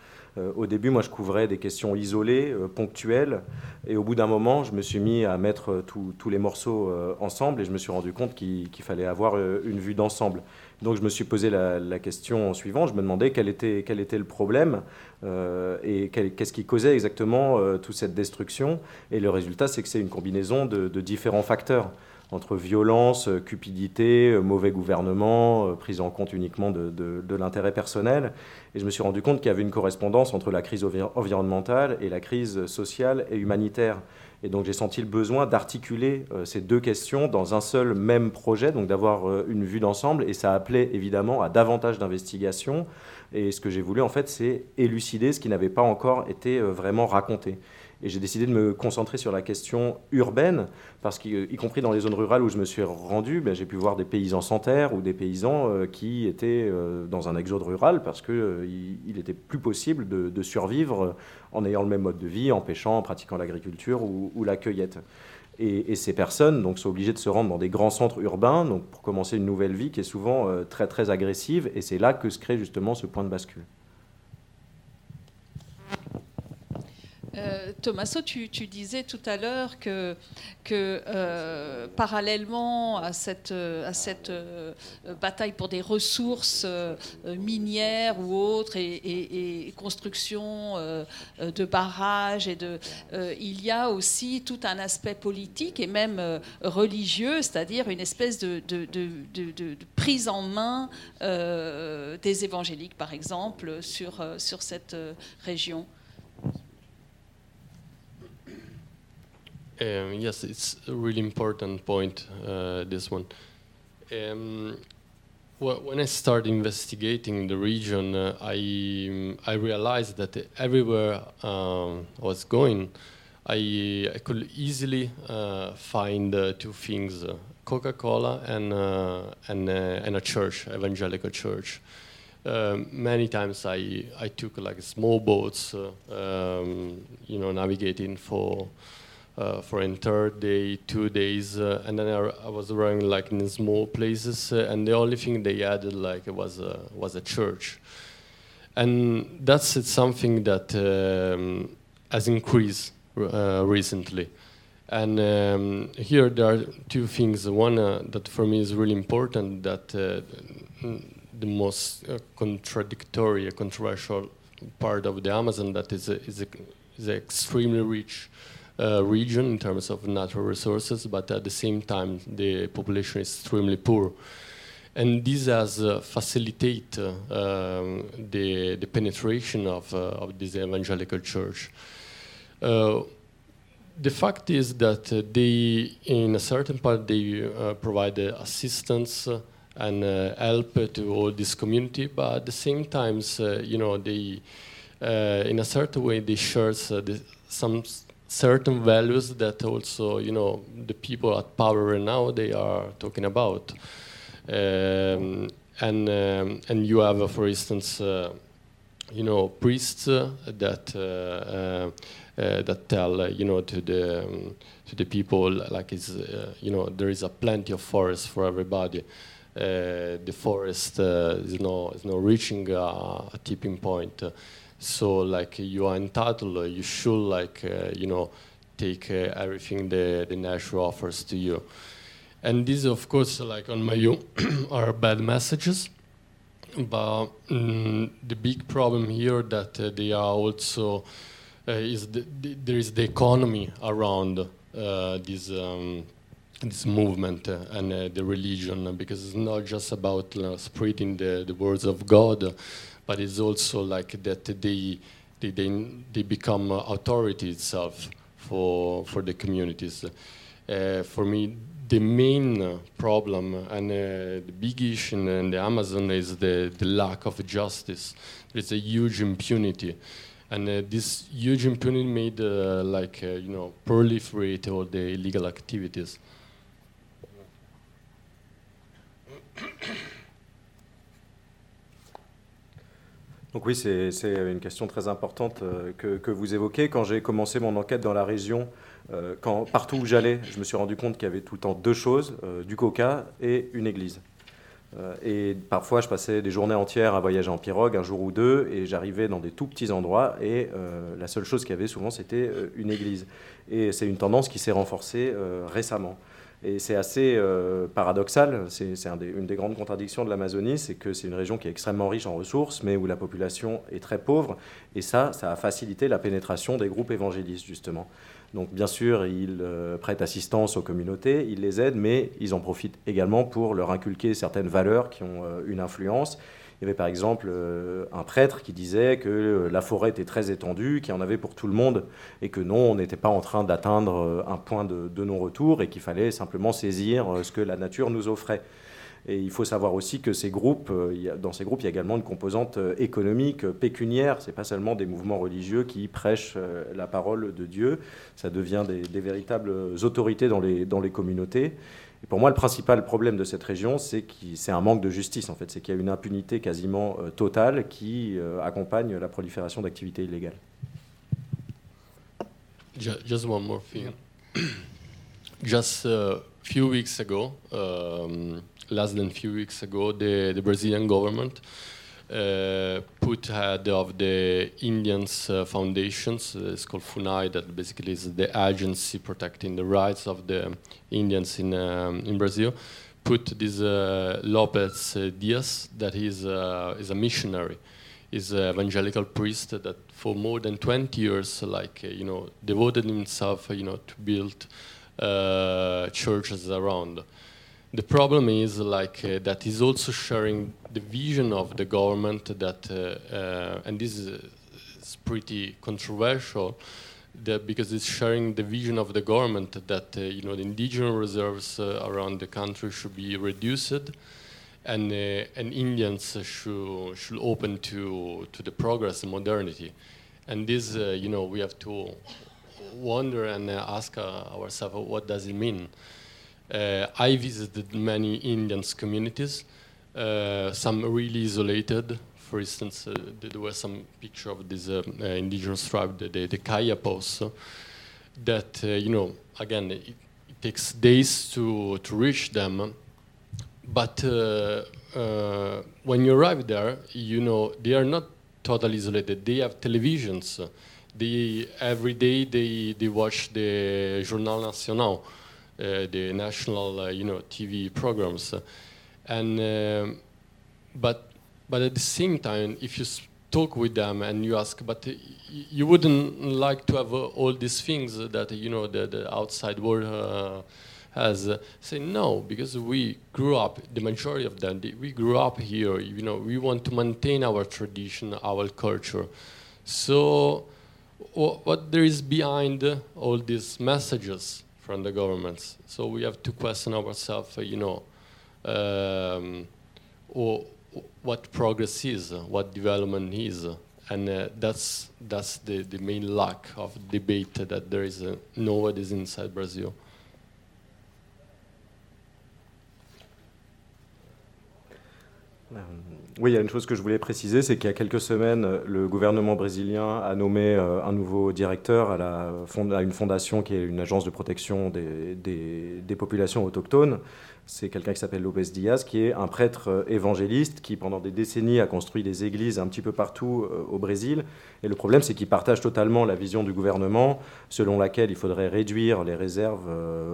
Au début, moi, je couvrais des questions isolées, ponctuelles, et au bout d'un moment, je me suis mis à mettre tous les morceaux ensemble, et je me suis rendu compte qu'il fallait avoir une vue d'ensemble. Donc je me suis posé la, question suivante, je me demandais quel était, quel était le problème euh, et qu'est-ce qui causait exactement euh, toute cette destruction. Et le résultat, c'est que c'est une combinaison de, différents facteurs entre violence, cupidité, mauvais gouvernement, euh, prise en compte uniquement de, de l'intérêt personnel. Et je me suis rendu compte qu'il y avait une correspondance entre la crise environnementale et la crise sociale et humanitaire. Et donc j'ai senti le besoin d'articuler euh, ces deux questions dans un seul même projet, donc d'avoir euh, une vue d'ensemble. Et ça appelait évidemment à davantage d'investigation. Et ce que j'ai voulu en fait, c'est élucider ce qui n'avait pas encore été euh, vraiment raconté. Et j'ai décidé de me concentrer sur la question urbaine, parce qu'y compris dans les zones rurales où je me suis rendu, ben, j'ai pu voir des paysans sans terre ou des paysans euh, qui étaient euh, dans un exode rural parce qu'il euh, il était plus possible de, survivre en ayant le même mode de vie, en pêchant, en pratiquant l'agriculture ou, la cueillette. Et, ces personnes donc, sont obligées de se rendre dans des grands centres urbains donc, pour commencer une nouvelle vie qui est souvent très très agressive. Et c'est là que se crée justement ce point de bascule. Euh, Thomaso, tu, disais tout à l'heure que, euh, parallèlement à cette, cette euh, bataille pour des ressources minières ou autres et, construction de barrages, il y a aussi tout un aspect politique et même religieux, c'est-à-dire une espèce de, prise en main des évangéliques, par exemple, sur cette région. Um, yes, it's a really important point, uh, this one. Um, when I started investigating the region, uh, I, I realized that everywhere um, I was going, I, I could easily uh, find uh, two things uh, Coca Cola and, uh, and, and a church, evangelical church. many times I, I took like small boats, um, you know, navigating for uh, for entire day, two days, uh, and then I, I, was running like in small places, uh, and the only thing they added like was a was a church, and that's something that um, has increased uh, recently. And um, here there are two things. One uh, that for me is really important that uh, the most contradictory, controversial part of the Amazon that is a, is, a, is extremely rich uh, region in terms of natural resources, but at the same time, the population is extremely poor. And this has uh, facilitated uh, um, the, the penetration of, uh, of this evangelical church. Uh, the fact is that they, in a certain part, they provide assistance and help to all this community, but at the same time, you know, they, in a certain way, they share some certain values that also you know the people at power now they are talking about. Um, and um, and you have uh, for instance uh, you know priests uh, that uh, uh, uh, that tell you know to the um, to the people like it's you know there is a plenty of forest for everybody. The forest is no is no reaching a tipping point so like you are entitled, you should like uh, you know take uh, everything the the nature offers to you. And these, of course, like on my own, are bad messages. But mm, the big problem here that uh, they are also uh, is the, the, there is the economy around uh, this um, this movement uh, and uh, the religion because it's not just about uh, spreading the, the words of God, but it's also like that they they they, they become authority itself for for the communities. Uh, for me, the main problem and uh, the big issue in the Amazon is the, the lack of justice. There's a huge impunity and uh, this huge impunity made uh, like uh, you know proliferate all the illegal activities. Donc oui, c'est une question très importante euh, que, vous évoquez. Quand j'ai commencé mon enquête dans la région, euh, quand, partout où j'allais, je me suis rendu compte qu'il y avait tout le temps deux choses, euh, du coca et une église. Et parfois, je passais des journées entières à voyager en pirogue, un jour ou deux, et j'arrivais dans des tout petits endroits, et la seule chose qu'il y avait souvent, c'était une église. Et c'est une tendance qui s'est renforcée récemment. Et c'est assez paradoxal, c'est une des grandes contradictions de l'Amazonie, c'est que c'est une région qui est extrêmement riche en ressources, mais où la population est très pauvre, et ça, ça a facilité la pénétration des groupes évangélistes, justement. Donc bien sûr, ils euh, prêtent assistance aux communautés, ils les aident, mais ils en profitent également pour leur inculquer certaines valeurs qui ont euh, une influence. Il y avait par exemple euh, un prêtre qui disait que la forêt était très étendue, qu'il y en avait pour tout le monde, et que non, on n'était pas en train d'atteindre un point de non-retour, et qu'il fallait simplement saisir ce que la nature nous offrait. Et il faut savoir aussi que ces groupes, euh, dans ces groupes, il y a également une composante euh, économique, euh, pécuniaire. Ce n'est pas seulement des mouvements religieux qui prêchent la parole de Dieu, ça devient des, véritables autorités dans les, dans les communautés. Pour moi, le principal problème de cette région, c'est c'est un manque de justice, en fait. C'est qu'il y a une impunité quasiment totale qui accompagne la prolifération d'activités illégales. Just one more thing. Just a few weeks ago, um, less than a few weeks ago, the Brazilian government uh, put head of the Indians uh, foundations, uh, it's called FUNAI, that basically is the agency protecting the rights of the Indians in, um, in Brazil, put this uh, Lopez Diaz, that is, uh, is a missionary, is an evangelical priest that for more than 20 years, like, you know, devoted himself, you know, to build churches around. The problem is like uh, that he's also sharing the vision of the government that, uh, uh, and this is, is, pretty controversial, that because it's sharing the vision of the government that uh, you know the indigenous reserves uh, around the country should be reduced, and uh, and Indians should should open to to the progress and modernity, and this you know we have to wonder and ask ourselves what does it mean. Uh, I visited many Indian communities, uh, some really isolated. For instance, uh, there was some picture of this indigenous tribe, the, the, the Kayapos, that, you know, again, it, it, takes days to, to reach them. But when you arrive there, you know, they are not totally isolated. They have televisions. They, every day they, they watch the Journal National uh, the national, uh, you know, TV programs, and um, but but at the same time, if you talk with them and you ask, but you wouldn't like to have uh, all these things that you know the, the outside world uh, has. Uh, say no, because we grew up. The majority of them, we grew up here. You know, we want to maintain our tradition, our culture. So, what there is behind all these messages? From the governments. So we have to question ourselves, you know, um, or, what progress is, what development is, and uh, that's that's the, the main lack of debate that there is uh, nowadays inside Brazil. Um, Oui, il y a une chose que je voulais préciser, c'est qu'il y a quelques semaines, le gouvernement brésilien a nommé euh, un nouveau directeur à, une fondation qui est une agence de protection des, des, populations autochtones. C'est quelqu'un qui s'appelle Lopez Diaz, qui est un prêtre euh, évangéliste qui, pendant des décennies, a construit des églises un petit peu partout euh, au Brésil. Et le problème, c'est qu'il partage totalement la vision du gouvernement, selon laquelle il faudrait réduire les réserves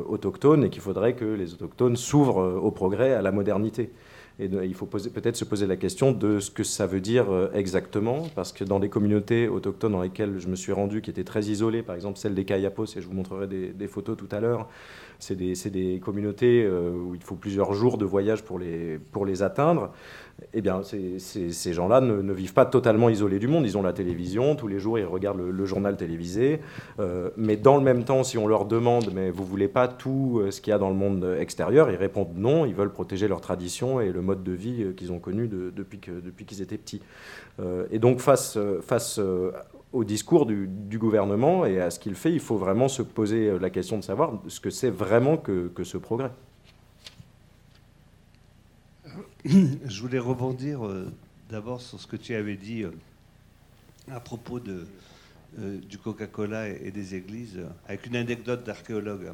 autochtones et qu'il faudrait que les autochtones s'ouvrent au progrès, à la modernité. Et il faut peut-être se poser la question de ce que ça veut dire euh, exactement, parce que dans les communautés autochtones dans lesquelles je me suis rendu, qui étaient très isolées, par exemple celle des Kayapos, et je vous montrerai des, photos tout à l'heure, c'est des, des, communautés euh, où il faut plusieurs jours de voyage pour les, pour les atteindre eh bien, ces gens-là ne, vivent pas totalement isolés du monde. Ils ont la télévision, tous les jours, ils regardent le, journal télévisé. Euh, mais dans le même temps, si on leur demande, mais vous voulez pas tout euh, ce qu'il y a dans le monde extérieur, ils répondent non, ils veulent protéger leur tradition et le mode de vie qu'ils ont connu depuis qu'ils depuis étaient petits. et donc, face, face au discours du, gouvernement et à ce qu'il fait, il faut vraiment se poser la question de savoir ce que c'est vraiment que ce progrès. je voulais rebondir euh, d'abord sur ce que tu avais dit euh, à propos euh, du Coca-Cola et, des églises, avec une anecdote d'archéologue.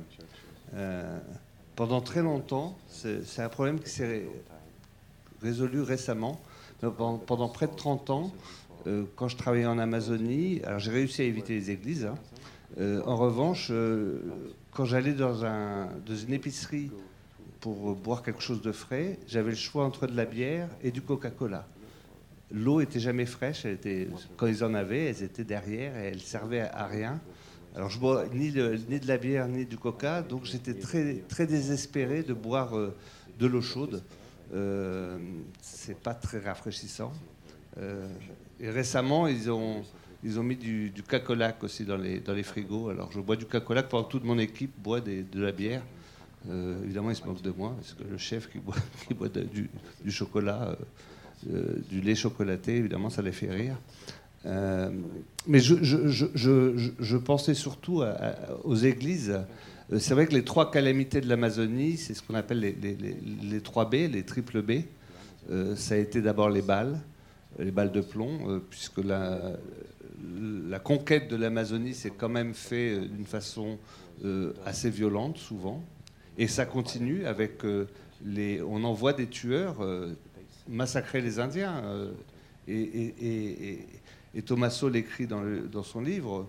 pendant très longtemps, c'est un problème qui s'est résolu récemment. Pendant, près de 30 ans, quand je travaillais en Amazonie, alors j'ai réussi à éviter les églises. Hein. en revanche, quand j'allais dans, un, dans une épicerie pour boire quelque chose de frais, j'avais le choix entre de la bière et du Coca-Cola. L'eau était jamais fraîche, quand ils en avaient, elles étaient derrière et elles servaient à rien. Alors je bois ni de, la bière ni du Coca, donc j'étais très, très désespéré de boire euh, de l'eau chaude. Euh, c'est pas très rafraîchissant. Euh, et récemment, ils ont, ils ont mis du, du Cacolac aussi dans les, dans les frigos. Alors je bois du Cacolac pendant que toute mon équipe boit de la bière. Euh, évidemment, il se moque de moi, parce que le chef qui boit, du, chocolat, euh, euh, du lait chocolaté, évidemment, ça les fait rire. mais je, pensais surtout aux églises. C'est vrai que les trois calamités de l'Amazonie, c'est ce qu'on appelle les, trois B, les triple B. ça a été d'abord les balles, les balles de plomb, puisque la, conquête de l'Amazonie s'est quand même fait d'une façon assez violente, souvent. Et ça continue avec euh, les. On envoie des tueurs euh, massacrer les Indiens. Euh, et, et, l'écrit dans, dans, son livre.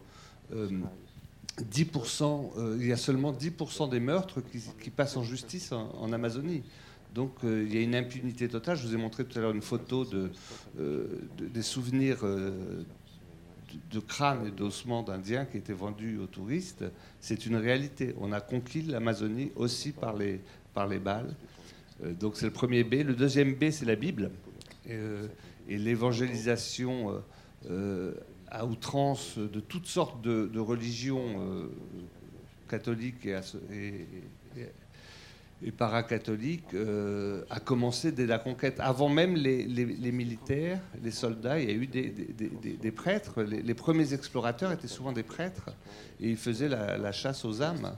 10%, il y a seulement 10% des meurtres qui, passent en justice en, Amazonie. Donc il y a une impunité totale. Je vous ai montré tout à l'heure une photo de, des souvenirs de crânes et d'ossements d'Indiens qui étaient vendus aux touristes, c'est une réalité. On a conquis l'Amazonie aussi par les, par les balles. Euh, donc c'est le premier B. Le deuxième B, c'est la Bible. et euh, l'évangélisation euh, à outrance de toutes sortes de, religions catholiques et paracatholique euh, a commencé dès la conquête. Avant même les, militaires, les soldats, il y a eu des, prêtres. Les, premiers explorateurs étaient souvent des prêtres et ils faisaient la, chasse aux âmes.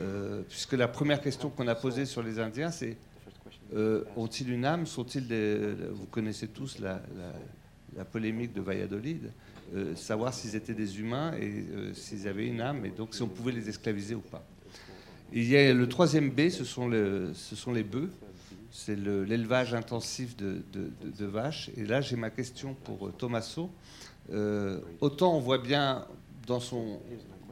Euh, puisque la première question qu'on a posée sur les Indiens, c'est euh, ont-ils une âme? Sont-ils. Vous connaissez tous la, polémique de Valladolid. savoir s'ils étaient des humains et s'ils avaient une âme, et donc si on pouvait les esclaviser ou pas. Il y a le troisième B, ce sont, les bœufs. C'est l'élevage intensif de, vaches. Et là, j'ai ma question pour euh, Thomaso. Euh, autant on voit bien dans son,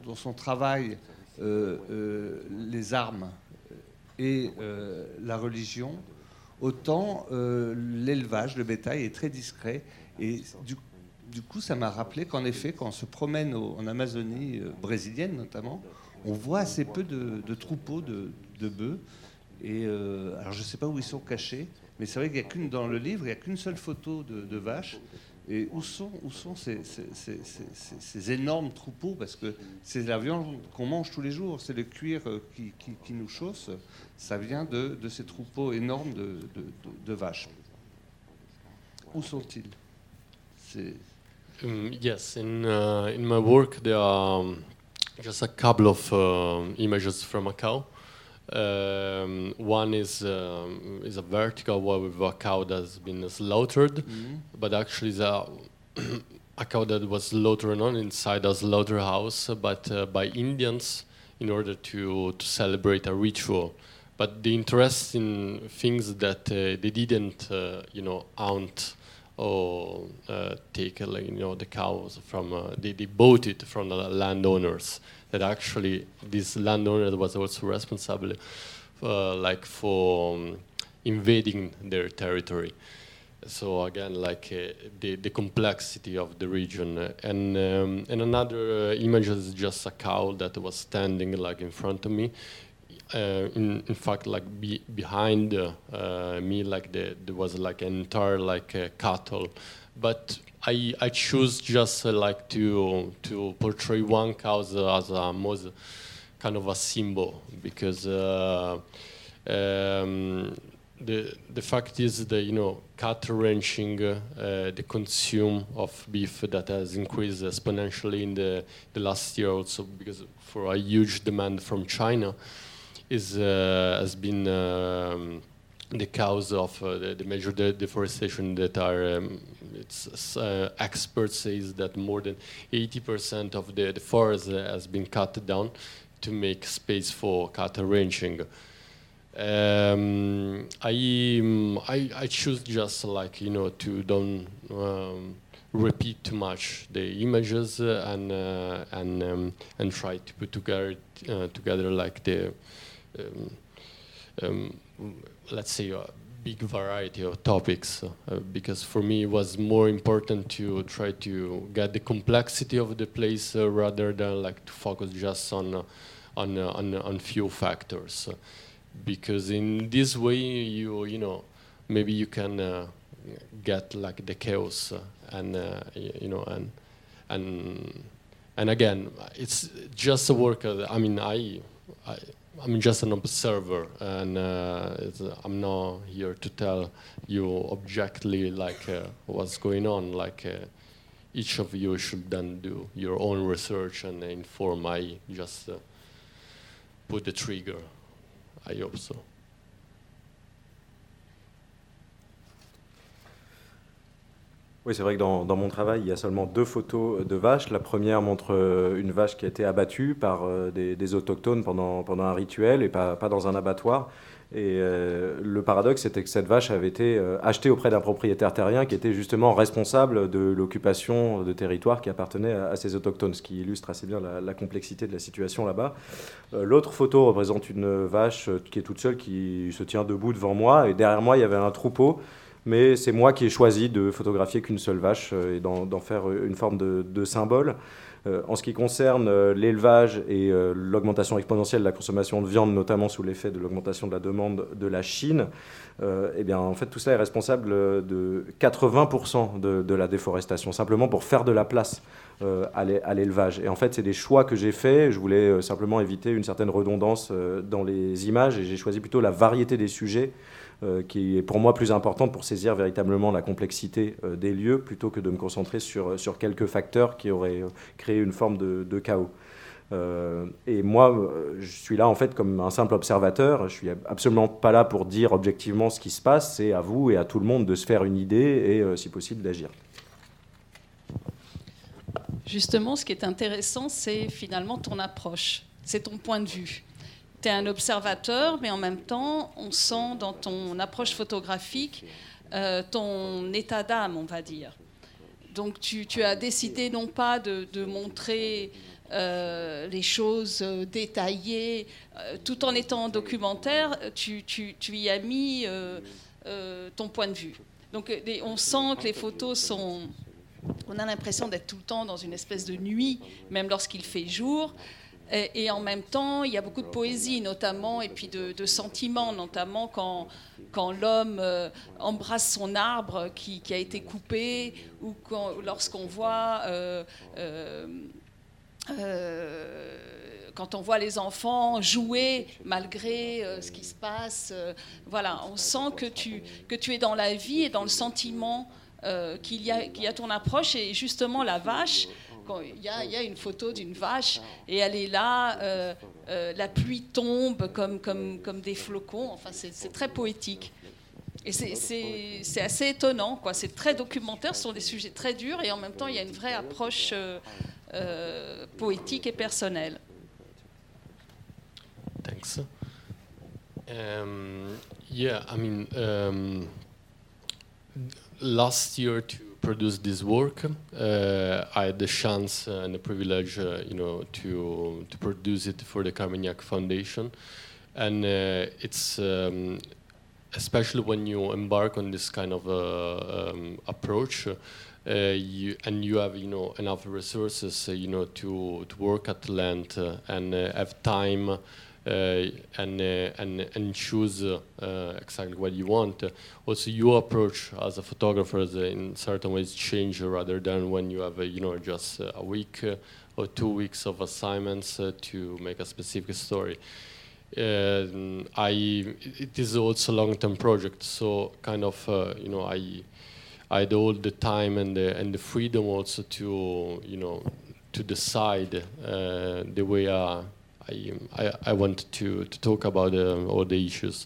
dans son travail euh, les armes et la religion, autant l'élevage, le bétail est très discret. Et du, du coup, ça m'a rappelé qu'en effet, quand on se promène en Amazonie brésilienne notamment, on voit assez peu de, troupeaux de, bœufs. Euh, alors je ne sais pas où ils sont cachés, mais c'est vrai qu'il n'y a qu'une dans le livre, il n'y a qu'une seule photo de, vaches. Et où sont, où sont ces, énormes troupeaux? Parce que c'est la viande qu'on mange tous les jours, c'est le cuir euh, qui, nous chausse. Ça vient de, ces troupeaux énormes de, vaches. Où sont-ils um, Yes, in, uh, in my work there are um, just a couple of uh, images from a cow. Um, one is um, is a vertical one with a cow that's been slaughtered, mm-hmm. but actually it's a, a cow that was slaughtered not inside a slaughterhouse, but uh, by Indians in order to to celebrate a ritual. But the interesting things that uh, they didn't, uh, you know, hunt or uh, take like, you know the cows from uh, they, they bought it from the landowners that actually this landowner was also responsible uh, like for um, invading their territory. So again, like the, the complexity of the region, and um, and another image is just a cow that was standing like in front of me. Uh, in in fact, like be, behind uh, me, like the, there was like an entire like cattle, but I I choose just like to to portray one cow as a, most kind of a symbol because. Um, the the fact is that you know cattle ranching, uh, the consume of beef that has increased exponentially in the the last year also because for a huge demand from China, is uh, has been. Um, the cause of uh, the, the, major de deforestation that are um, it's, uh, experts says that more than 80% of the, the forest has been cut down to make space for cattle ranching. Um, I, um, I, I choose just like you know to don't um, repeat too much the images uh, and uh, and um, and try to put together uh, together like the um, um, let's say a big variety of topics uh, because for me it was more important to try to get the complexity of the place uh, rather than like to focus just on uh, on on on few factors. Because in this way you you know maybe you can uh, get like the chaos uh, and uh, you know and and and again it's just a work of, I mean I, I I'm just an observer and uh, I'm not here to tell you objectively like uh, what's going on like uh, each of you should then do your own research and inform I just put the trigger I hope so. Oui, c'est vrai que dans, mon travail, il y a seulement deux photos de vaches. La première montre euh, une vache qui a été abattue par euh, des, autochtones pendant, pendant un rituel et pas, pas dans un abattoir. Et euh, le paradoxe, c'était que cette vache avait été achetée auprès d'un propriétaire terrien qui était justement responsable de l'occupation de territoires qui appartenaient à, ces autochtones, ce qui illustre assez bien la, complexité de la situation là-bas. L'autre photo représente une vache qui est toute seule, qui se tient debout devant moi, et derrière moi, il y avait un troupeau. Mais c'est moi qui ai choisi de photographier qu'une seule vache et d'en faire une forme de, de symbole. Euh, en ce qui concerne euh, l'élevage et euh, l'augmentation exponentielle de la consommation de viande, notamment sous l'effet de l'augmentation de la demande de la Chine, eh bien, en fait, tout cela est responsable de 80% de, la déforestation, simplement pour faire de la place à l'élevage. Et en fait, c'est des choix que j'ai faits. Je voulais simplement éviter une certaine redondance dans les images et j'ai choisi plutôt la variété des sujets euh, qui est pour moi plus importante pour saisir véritablement la complexité euh, des lieux plutôt que de me concentrer sur, sur quelques facteurs qui auraient euh, créé une forme de, chaos. et moi, je suis là en fait comme un simple observateur. Je suis absolument pas là pour dire objectivement ce qui se passe. C'est à vous et à tout le monde de se faire une idée et, si possible, d'agir. Justement, ce qui est intéressant, c'est finalement ton approche, c'est ton point de vue tu es un observateur, mais en même temps, on sent dans ton approche photographique euh, ton état d'âme, on va dire. Donc tu, as décidé non pas de, montrer euh, les choses euh, détaillées, tout en étant documentaire, tu, y as mis ton point de vue. Donc on sent que les photos sont... On a l'impression d'être tout le temps dans une espèce de nuit, même lorsqu'il fait jour. Et, en même temps, il y a beaucoup de poésie, notamment, et puis de, sentiments, notamment quand, l'homme euh, embrasse son arbre qui, a été coupé, ou lorsqu'on voit... Euh, euh, quand on voit les enfants jouer malgré ce qui se passe, voilà, on sent que tu, es dans la vie et dans le sentiment qu'il y a ton approche. Et justement, la vache, il y, a, une photo d'une vache et elle est là, euh, euh, la pluie tombe comme, comme, comme des flocons, enfin c'est très poétique. Et c'est assez étonnant, quoi. c'est très documentaire, ce sont des sujets très durs et en même temps il y a une vraie approche euh, poétique et personnelle. Thanks. Um, yeah, I mean, um, last year produce this work. Uh, I had the chance and the privilege, uh, you know, to to produce it for the Carmignac Foundation, and uh, it's um, especially when you embark on this kind of uh, um, approach, uh, you, and you have you know enough resources uh, you know to to work at length uh, and uh, have time uh, Uh, and uh, and and choose uh, exactly what you want. also, your approach as a photographer is in certain ways change rather than when you have you know just a week or two weeks of assignments to make a specific story. Uh, I it is also a long-term project, so kind of uh, you know I I had all the time and the and the freedom also to you know to decide uh, the way I, I I want to to talk about uh, all the issues,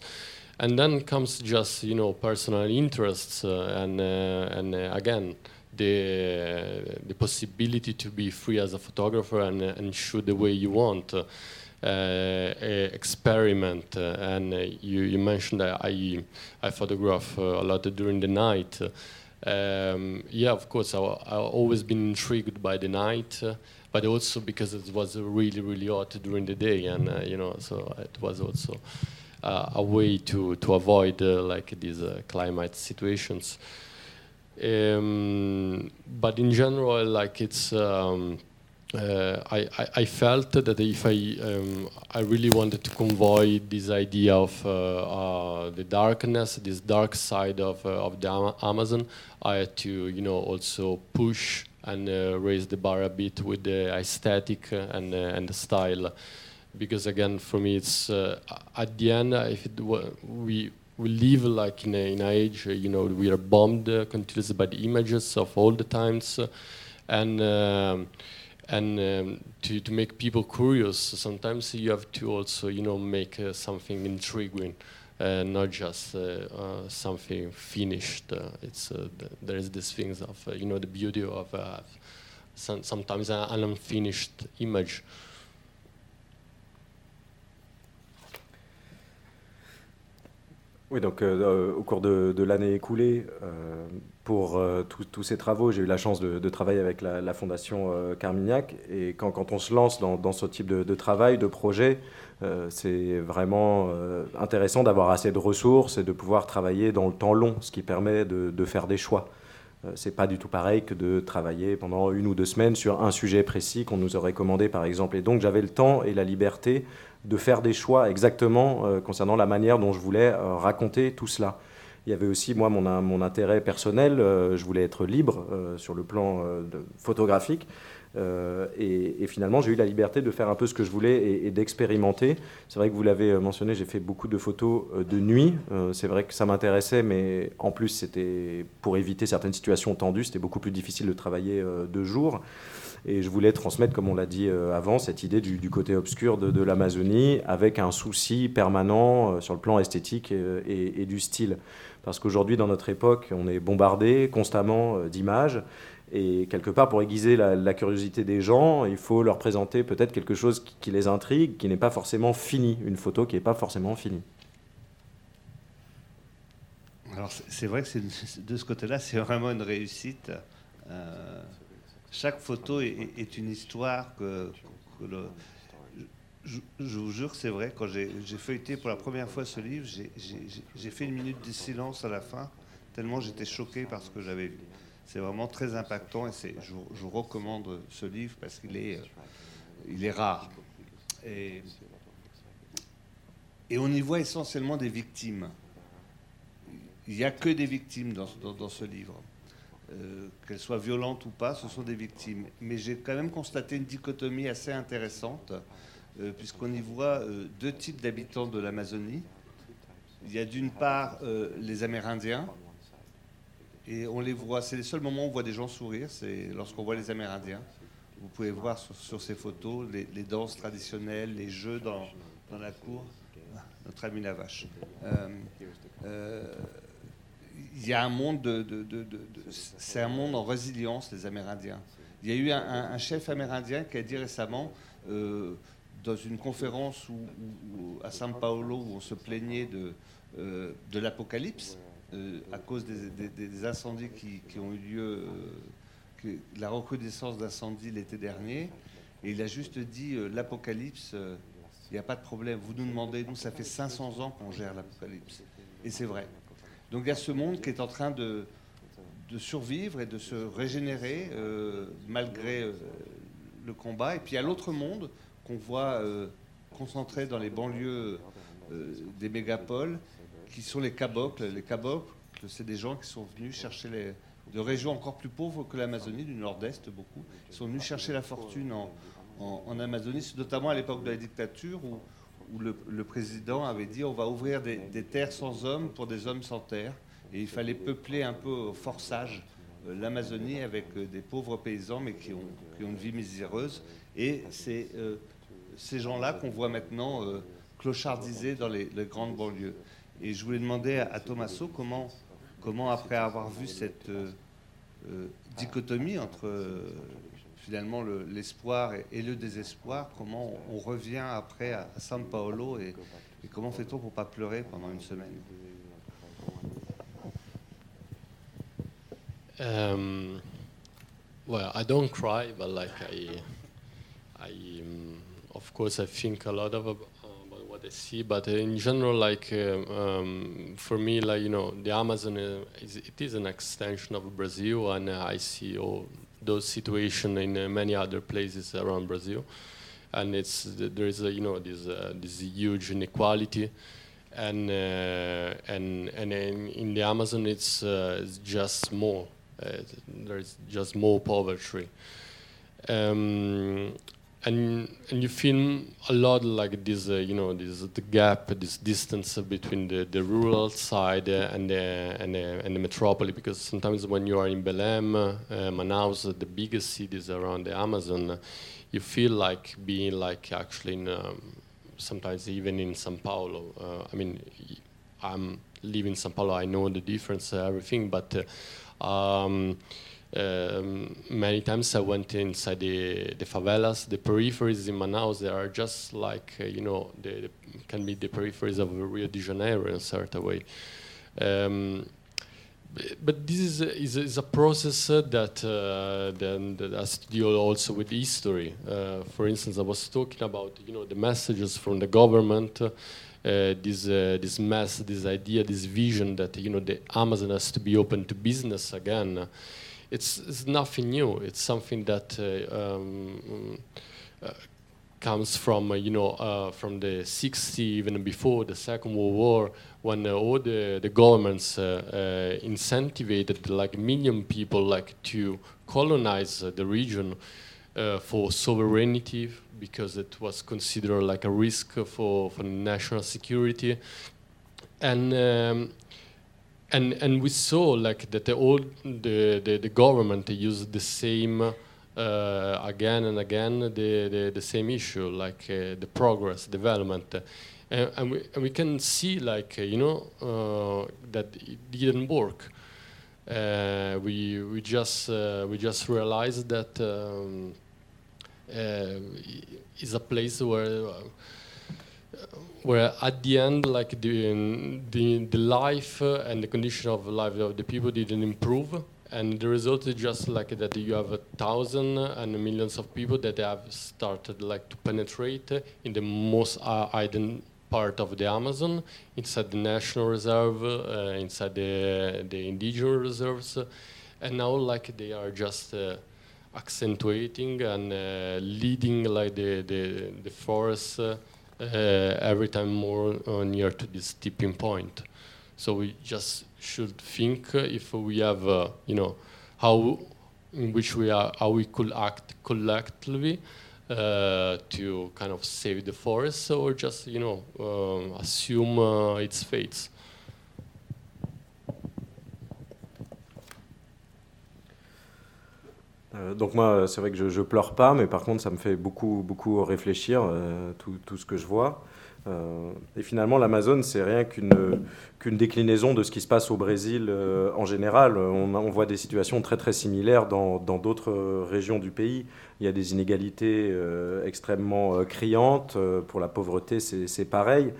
and then comes just you know personal interests uh, and uh, and again the the possibility to be free as a photographer and and shoot the way you want. Uh, experiment. Uh, and uh, you, you, mentioned that I, I photograph a lot during the night. Um, yeah, of course, I, have always been intrigued by the night, uh, but also because it was really, really hot during the day, and uh, you know, so it was also uh, a way to to avoid like these climate situations. Um, but in general, like it's. Um, uh, I, I, I, felt that if I, um, I really wanted to convey this idea of uh, uh, the darkness, this dark side of, uh, of the Amazon, I had to, you know, also push and uh, raise the bar a bit with the aesthetic and, uh, and the style. Because again, for me, it's at the end, if we, we live like in, a, in an age, you know, we are bombed continuously by the images of all the times. and um, and um, to, to make people curious sometimes you have to also you know make uh, something intriguing uh, not just uh, uh something finished uh, it's uh, th there is this things of you know the beauty of some, sometimes an unfinished image. Oui, donc au cours de, de l'année écoulée, pour euh, tous ces travaux. J'ai eu la chance de, travailler avec la, Fondation euh, Carmignac. Et quand, on se lance dans, ce type de, travail, de projet, euh, c'est vraiment intéressant d'avoir assez de ressources et de pouvoir travailler dans le temps long, ce qui permet de, faire des choix. c'est pas du tout pareil que de travailler pendant une ou deux semaines sur un sujet précis qu'on nous aurait commandé, par exemple. Et donc, j'avais le temps et la liberté de faire des choix exactement concernant la manière dont je voulais raconter tout cela. Il y avait aussi, moi, mon, mon intérêt personnel. Euh, je voulais être libre euh, sur le plan euh, photographique. Et, finalement, j'ai eu la liberté de faire un peu ce que je voulais et, d'expérimenter. C'est vrai que vous l'avez mentionné, j'ai fait beaucoup de photos de nuit. c'est vrai que ça m'intéressait, mais en plus, c'était pour éviter certaines situations tendues. C'était beaucoup plus difficile de travailler de jour. Et je voulais transmettre, comme on l'a dit avant, cette idée du, côté obscur de, l'Amazonie avec un souci permanent sur le plan esthétique et du style. Parce qu'aujourd'hui, dans notre époque, on est bombardé constamment euh, d'images. Et quelque part, pour aiguiser la, curiosité des gens, il faut leur présenter peut-être quelque chose qui, les intrigue, qui n'est pas forcément fini, une photo qui n'est pas forcément finie. Alors c'est vrai que de ce côté-là, c'est vraiment une réussite. Euh, chaque photo est, une histoire que, je, vous jure que c'est vrai, quand j'ai feuilleté pour la première fois ce livre, j'ai fait une minute de silence à la fin, tellement j'étais choqué par ce que j'avais vu. C'est vraiment très impactant et je, vous recommande ce livre parce qu'il est, euh, rare. Et, on y voit essentiellement des victimes. Il n'y a que des victimes dans, ce livre. Euh, qu'elles soient violentes ou pas, ce sont des victimes. Mais j'ai quand même constaté une dichotomie assez intéressante puisqu'on y voit euh, deux types d'habitants de l'Amazonie. Il y a d'une part euh, les Amérindiens, et on les voit, c'est les seuls moments où on voit des gens sourire, c'est lorsqu'on voit les Amérindiens. Vous pouvez voir sur, ces photos les, danses traditionnelles, les jeux dans, la cour. Notre ami la vache. il y a un monde de, c'est un monde en résilience, les Amérindiens. Il y a eu un, chef amérindien qui a dit récemment dans une conférence à São Paulo où on se plaignait de, euh, l'apocalypse euh, à cause des, incendies qui, ont eu lieu, euh, la recrudescence d'incendies l'été dernier. Et il a juste dit l'apocalypse, il n'y a pas de problème. Vous nous demandez, nous, ça fait 500 ans qu'on gère l'apocalypse. Et c'est vrai. Donc il y a ce monde qui est en train de, survivre et de se régénérer malgré le combat. Et puis il y a l'autre monde qu'on voit euh, concentré dans les banlieues des mégapoles, qui sont les cabocles. Les cabocles, c'est des gens qui sont venus chercher les, de régions encore plus pauvres que l'Amazonie, du nord-est beaucoup. Sont venus chercher la fortune en, Amazonie, notamment à l'époque de la dictature où, le, président avait dit on va ouvrir des, terres sans hommes pour des hommes sans terre. Et il fallait peupler un peu au forçage euh, l'Amazonie avec euh, des pauvres paysans, mais qui ont, une vie miséreuse. Et c'est euh, ces gens-là qu'on voit maintenant clochardisés dans les, grandes banlieues. Et je voulais demander à, Thomaso comment, comment, après avoir vu cette dichotomie entre finalement l'espoir et, le désespoir, comment on, revient après à, San Paolo et, et comment fait-on pour pas pleurer pendant une semaine? Um, well, I don't cry, but like I, I, um, of course, I think a lot of about what I see. But in general, like uh, um, for me, like you know, the Amazon uh, is, it is an extension of Brazil, and uh, I see all those situations in many other places around Brazil. And it's there is a, you know this this huge inequality and uh, and and in, in, the Amazon it's, uh, it's just more uh, there's just more poverty. Um, and and you feel a lot like this, uh, you know, this the gap, this distance between the, the rural side and the and the, and the metropolis. Because sometimes when you are in Belém, uh, Manaus, the biggest cities around the Amazon, you feel like being like actually in, um, sometimes even in São Paulo. Uh, I mean, I'm living in São Paulo. I know the difference, uh, everything, but uh, um, um, many times I went inside the, the favelas, the peripheries in Manaus. They are just like uh, you know, they, can be the peripheries of Rio de Janeiro in a certain way. Um, but this is a, is a, is a process uh, that, uh, then, that has to deal also with history. Uh, for instance, I was talking about you know the messages from the government uh, this uh, this mess, this idea, this vision that you know the Amazon has to be open to business again. It's, it's nothing new. It's something that uh, um, comes from you know from the 60s, even before the Second World War, when all the, the governments uh, uh, incentivized like million people like to colonize uh, the region for sovereignty, because it was considered like a risk for, for national security. And um, and and we saw like that the old the the, the government used the same uh, again and again the, the, the same issue like uh, the progress development. Uh, and, we and we can see like uh, you know uh, that it didn't work. Uh, we we just we just realized that um, is a place where where at the end, like the the, the life and the condition of life of the people didn't improve, and the result is just like that you have a thousand and millions of people that have started like to penetrate in the most uh, hidden part of the Amazon, inside the national reserve, uh, inside the the indigenous reserves, and now like they are just uh, accentuating and uh, leading like the, the, the forest uh, every time more near to this tipping point. So we just should think if we have, uh, you know, how in which we are, how we could act collectively uh, to kind of save the forest, or just you know um, assume uh, its fates. Euh, donc moi, c'est vrai que je, ne pleure pas, mais par contre, ça me fait beaucoup, beaucoup réfléchir euh, tout, tout, ce que je vois. Euh, et finalement, l'Amazone, c'est rien qu'une qu'une déclinaison de ce qui se passe au Brésil en général. On, on, voit des situations très très similaires dans d'autres régions du pays. Il y a des inégalités extrêmement criantes. pour la pauvreté, c'est pareil.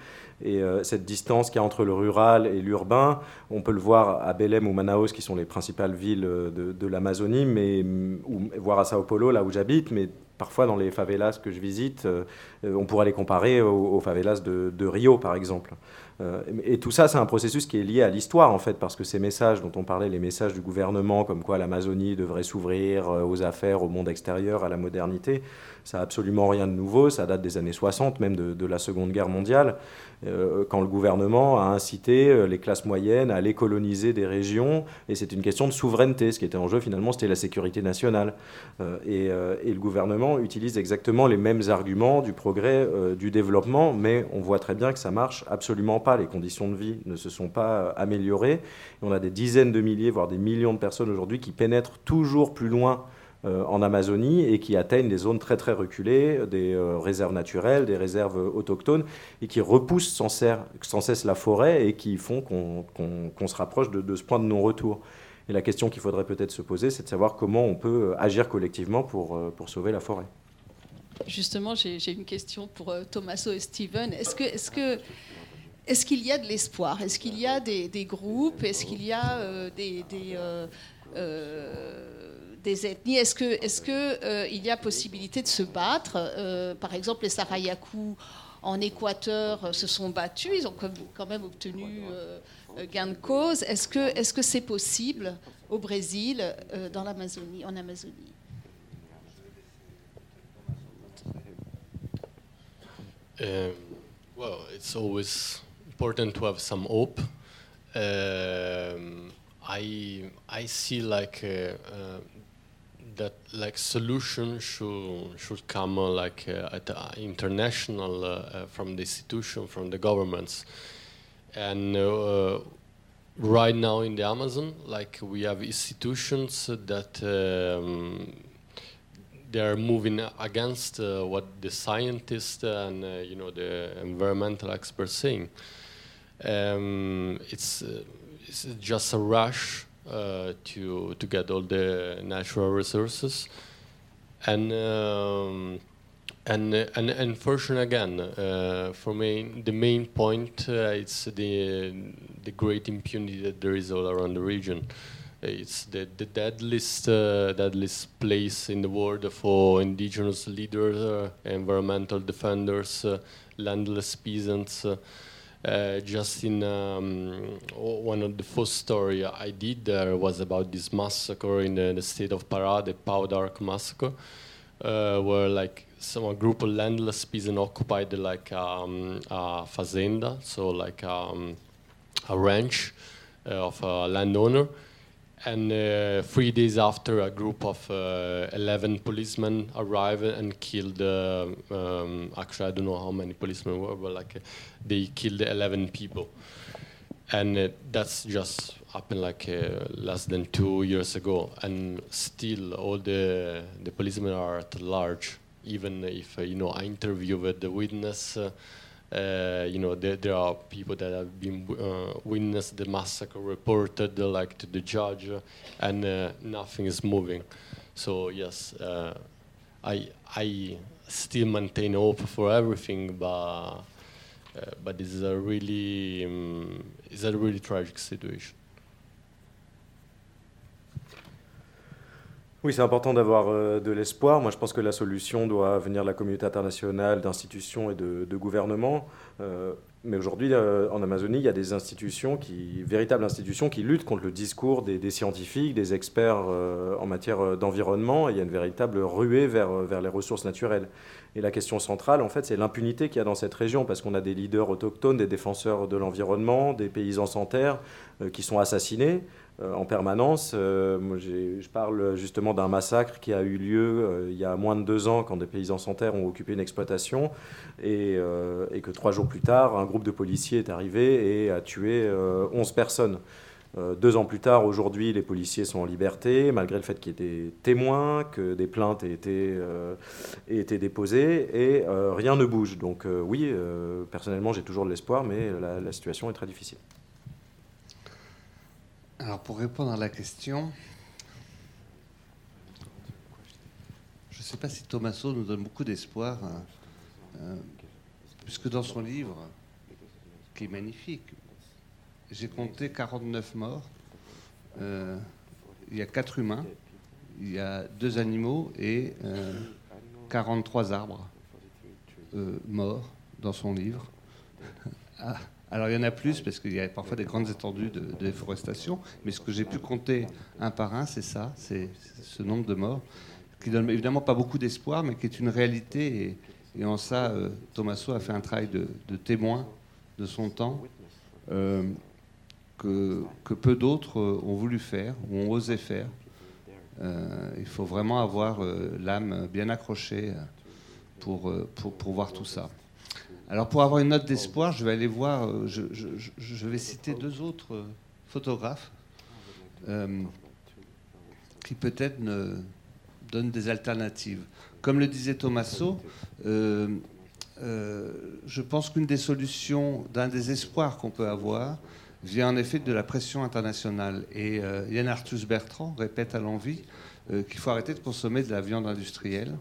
Et euh, cette distance qu'il y a entre le rural et l'urbain, on peut le voir à Belém ou Manaus, qui sont les principales villes euh, de, l'Amazonie, mais ou voir à Sao Paulo, là où j'habite, mais parfois dans les favelas que je visite, on pourrait les comparer aux, favelas de, Rio, par exemple. et tout ça, c'est un processus qui est lié à l'histoire, en fait, parce que ces messages dont on parlait, les messages du gouvernement, comme quoi l'Amazonie devrait s'ouvrir aux affaires, au monde extérieur, à la modernité, ça n'a absolument rien de nouveau, ça date des années 60, même de, la Seconde Guerre mondiale, euh, quand le gouvernement a incité euh, les classes moyennes à aller coloniser des régions, et c'est une question de souveraineté. Ce qui était en jeu finalement, c'était la sécurité nationale. Euh, et, le gouvernement utilise exactement les mêmes arguments du progrès, du développement, mais on voit très bien que ça marche absolument pas. Les conditions de vie ne se sont pas améliorées. On a des dizaines de milliers, voire des millions de personnes aujourd'hui qui pénètrent toujours plus loin en Amazonie et qui atteignent des zones très très reculées, des euh, réserves naturelles, des réserves autochtones, et qui repoussent sans, cesse la forêt et qui font qu'on se rapproche de, ce point de non-retour. Et la question qu'il faudrait peut-être se poser, c'est de savoir comment on peut agir collectivement pour, euh, sauver la forêt. Justement, j'ai une question pour Tommaso et Steven. Est-ce qu'il y a de l'espoir? Est-ce qu'il y a des, groupes? Est-ce qu'il y a des des ethnies. Est-ce qu'il est que, euh, il y a possibilité de se battre euh, Par exemple, les Sarayaku en Équateur euh, se sont battus, ils ont quand même obtenu gain de cause. Est-ce que c'est -ce c'est possible au Brésil, dans l'Amazonie, en Amazonie? Um, well, it's always important to have some hope. Um, I I see like uh, uh, that like solution should should come uh, like uh, at uh, international uh, uh, from the institution from the governments. And uh, right now in the amazon like we have institutions that um, they are moving against what the scientists and you know the environmental experts saying. Um, it's it's just a rush. uh, to to get all the natural resources, and um, and and unfortunately again, uh, for me the main point uh, it's the the great impunity that there is all around the region. It's the, the deadliest, uh, deadliest place in the world for indigenous leaders, uh, environmental defenders, uh, landless peasants. Uh, just in um, one of the first story I did there was about this massacre in the, the state of Pará, the Pau d'Arc massacre, uh, where like some a group of landless peasants occupied like um, a fazenda, so like um, a ranch uh, of a landowner, and uh, three days after, a group of uh, 11 policemen arrived and killed, uh, um, actually, I don't know how many policemen were, but like they killed 11 people. And that's just happened like uh, less than two years ago. And still, all the, the policemen are at large. Even if, uh, you know, I interview with the witness, uh, uh, you know, there, there, are people that have been uh, witnessed the massacre, reported uh, like to the judge, and uh, nothing is moving. So yes, uh, I I still maintain hope for everything, but but it's a really um, it's a really tragic situation. Oui, c'est important d'avoir euh, de l'espoir. Moi, je pense que la solution doit venir de la communauté internationale, d'institutions et de, gouvernements. Euh, mais aujourd'hui, euh, en Amazonie, il y a des institutions, véritables institutions, qui luttent contre le discours des, scientifiques, des experts en matière d'environnement. Il y a une véritable ruée vers, vers les ressources naturelles. Et la question centrale, en fait, c'est l'impunité qu'il y a dans cette région, parce qu'on a des leaders autochtones, des défenseurs de l'environnement, des paysans sans terre qui sont assassinés. Euh, en permanence. Euh, je parle justement d'un massacre qui a eu lieu euh, il y a moins de deux ans quand des paysans sans terre ont occupé une exploitation et, que trois jours plus tard, un groupe de policiers est arrivé et a tué 11 personnes. deux ans plus tard, aujourd'hui, les policiers sont en liberté, malgré le fait qu'il y ait des témoins, que des plaintes aient été déposées, et rien ne bouge. Donc oui, personnellement, j'ai toujours de l'espoir, mais la situation est très difficile. Alors pour répondre à la question, je ne sais pas si Thomaso nous donne beaucoup d'espoir, hein, euh, puisque dans son livre, qui est magnifique, j'ai compté 49 morts. Euh, il y a quatre humains, il y a deux animaux et 43 arbres euh, morts dans son livre. Alors il y en a plus parce qu'il y a parfois des grandes étendues de, déforestation, mais ce que j'ai pu compter un par un, c'est ça, c'est ce nombre de morts, qui donne évidemment pas beaucoup d'espoir, mais qui est une réalité. Et, en ça, euh, a fait un travail de, témoin de son temps euh, que, peu d'autres ont voulu faire ou ont osé faire. il faut vraiment avoir l'âme bien accrochée pour voir tout ça. Alors pour avoir une note d'espoir, je vais aller voir, euh, je, vais citer deux autres euh, photographes euh, qui peut-être donnent des alternatives. Comme le disait Tommaso, je pense qu'une des solutions, d'un des espoirs qu'on peut avoir, vient en effet de la pression internationale. Et Yann Arthus Bertrand répète à l'envie qu'il faut arrêter de consommer de la viande industrielle,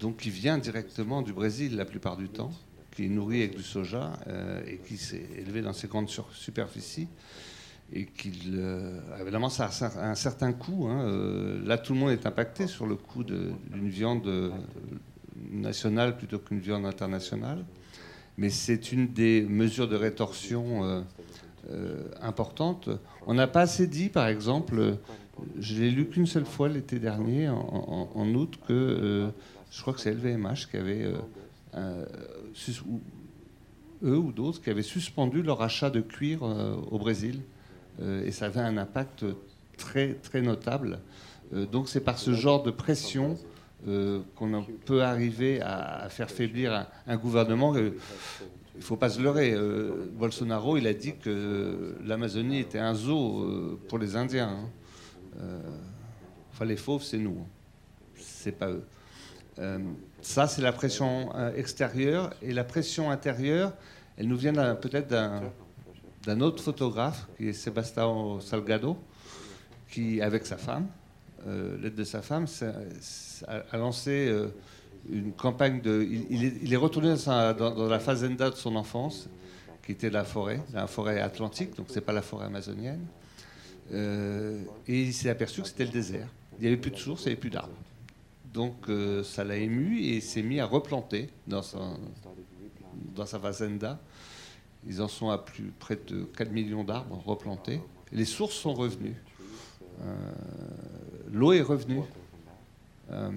donc qui vient directement du Brésil la plupart du temps nourri avec du soja euh, et qui s'est élevé dans ces grandes superficies. Et qu'il, euh, évidemment, ça a un certain coût. Hein, euh, là, tout le monde est impacté sur le coût d'une viande nationale plutôt qu'une viande internationale. Mais c'est une des mesures de rétorsion importantes. On n'a pas assez dit, par exemple, je l'ai lu qu'une seule fois l'été dernier, en, août, que je crois que c'est LVMH qui avait euh, eux ou d'autres qui avaient suspendu leur achat de cuir euh, au Brésil. Euh, et ça avait un impact très, très notable. donc c'est par ce genre de pression qu'on peut arriver à, faire faiblir un, gouvernement. il ne faut pas se leurrer. Bolsonaro, il a dit que l'Amazonie était un zoo pour les Indiens. Hein. enfin, les fauves, c'est nous. C'est pas eux. Ça, c'est la pression euh, extérieure. Et la pression intérieure, elle nous vient peut-être d'un autre photographe, qui est Sébastien Salgado, qui, avec sa femme, euh, l'aide de sa femme, a, lancé euh, une campagne de. Il, est, retourné dans, la fazenda de son enfance, qui était la forêt, la forêt atlantique, donc c'est pas la forêt amazonienne. et il s'est aperçu que c'était le désert. Il n'y avait plus de sources, il n'y avait plus d'arbres. Donc euh, ça l'a ému et s'est mis à replanter dans sa, fazenda. Ils en sont à plus près de 4 millions d'arbres replantés. les sources sont revenues. Euh, l'eau est revenue. Euh,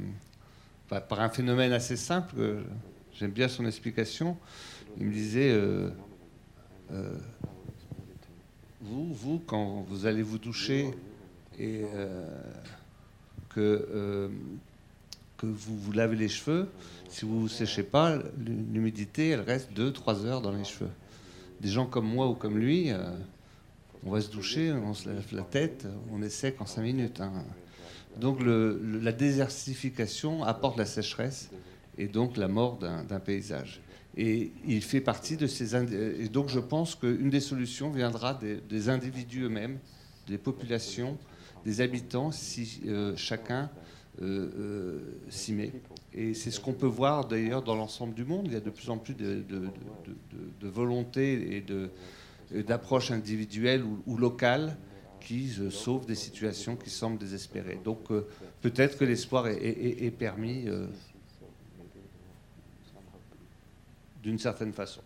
par un phénomène assez simple, j'aime bien son explication. Il me disait, vous, vous, quand vous allez vous doucher et que vous vous lavez les cheveux, si vous ne séchez pas, l'humidité, elle reste 2-3 heures dans les cheveux. Des gens comme moi ou comme lui, euh, on va se doucher, on se lave la tête, on est sec en 5 minutes. Hein. Donc la désertification apporte la sécheresse et donc la mort d'un paysage. Et il fait partie de ces... Et donc je pense qu'une des solutions viendra des, individus eux-mêmes, des populations, des habitants, si euh, chacun euh, euh, s'y met. Et c'est ce qu'on peut voir d'ailleurs dans l'ensemble du monde. Il y a de plus en plus de, volonté et d'approches individuelles ou, locales qui euh, sauvent des situations qui semblent désespérées. Donc peut-être que l'espoir est, permis d'une certaine façon.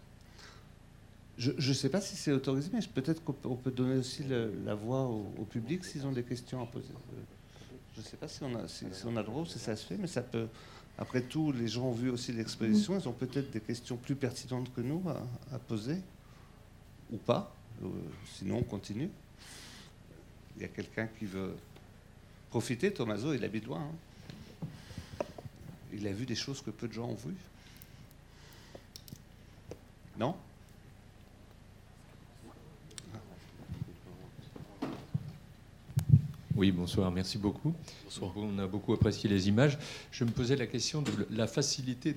Je ne sais pas si c'est autorisé, mais peut-être qu'on peut donner aussi la voix au public s'ils ont des questions à poser. Je ne sais pas si on, a, si, on a le droit ou si ça se fait, mais ça peut. Après tout, les gens ont vu aussi l'exposition, ils ont peut-être des questions plus pertinentes que nous à, poser, ou pas. Euh, sinon, on continue. Il y a quelqu'un qui veut profiter. Tomaso, il habite loin. Hein. Il a vu des choses que peu de gens ont vues. Non? Oui, bonsoir, merci beaucoup. On a beaucoup apprécié les images. Je me posais la question de la facilité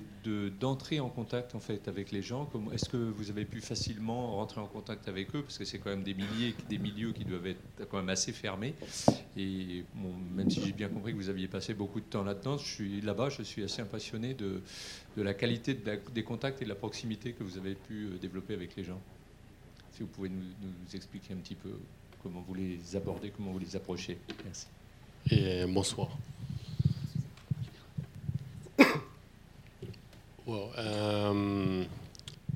d'entrer en contact en fait avec les gens. Est-ce que vous avez pu facilement rentrer en contact avec eux? Parce que c'est quand même des, milliers, des milieux qui doivent être quand même assez fermés. Et même si j'ai bien compris que vous aviez passé beaucoup de temps là-dedans, je suis là-bas, je suis assez impressionné de, la qualité des contacts et de la proximité que vous avez pu euh, développer avec les gens. Si vous pouvez nous expliquer un petit peu comment vous les abordez, comment vous les approchez. Merci. Et bonsoir. Well, um,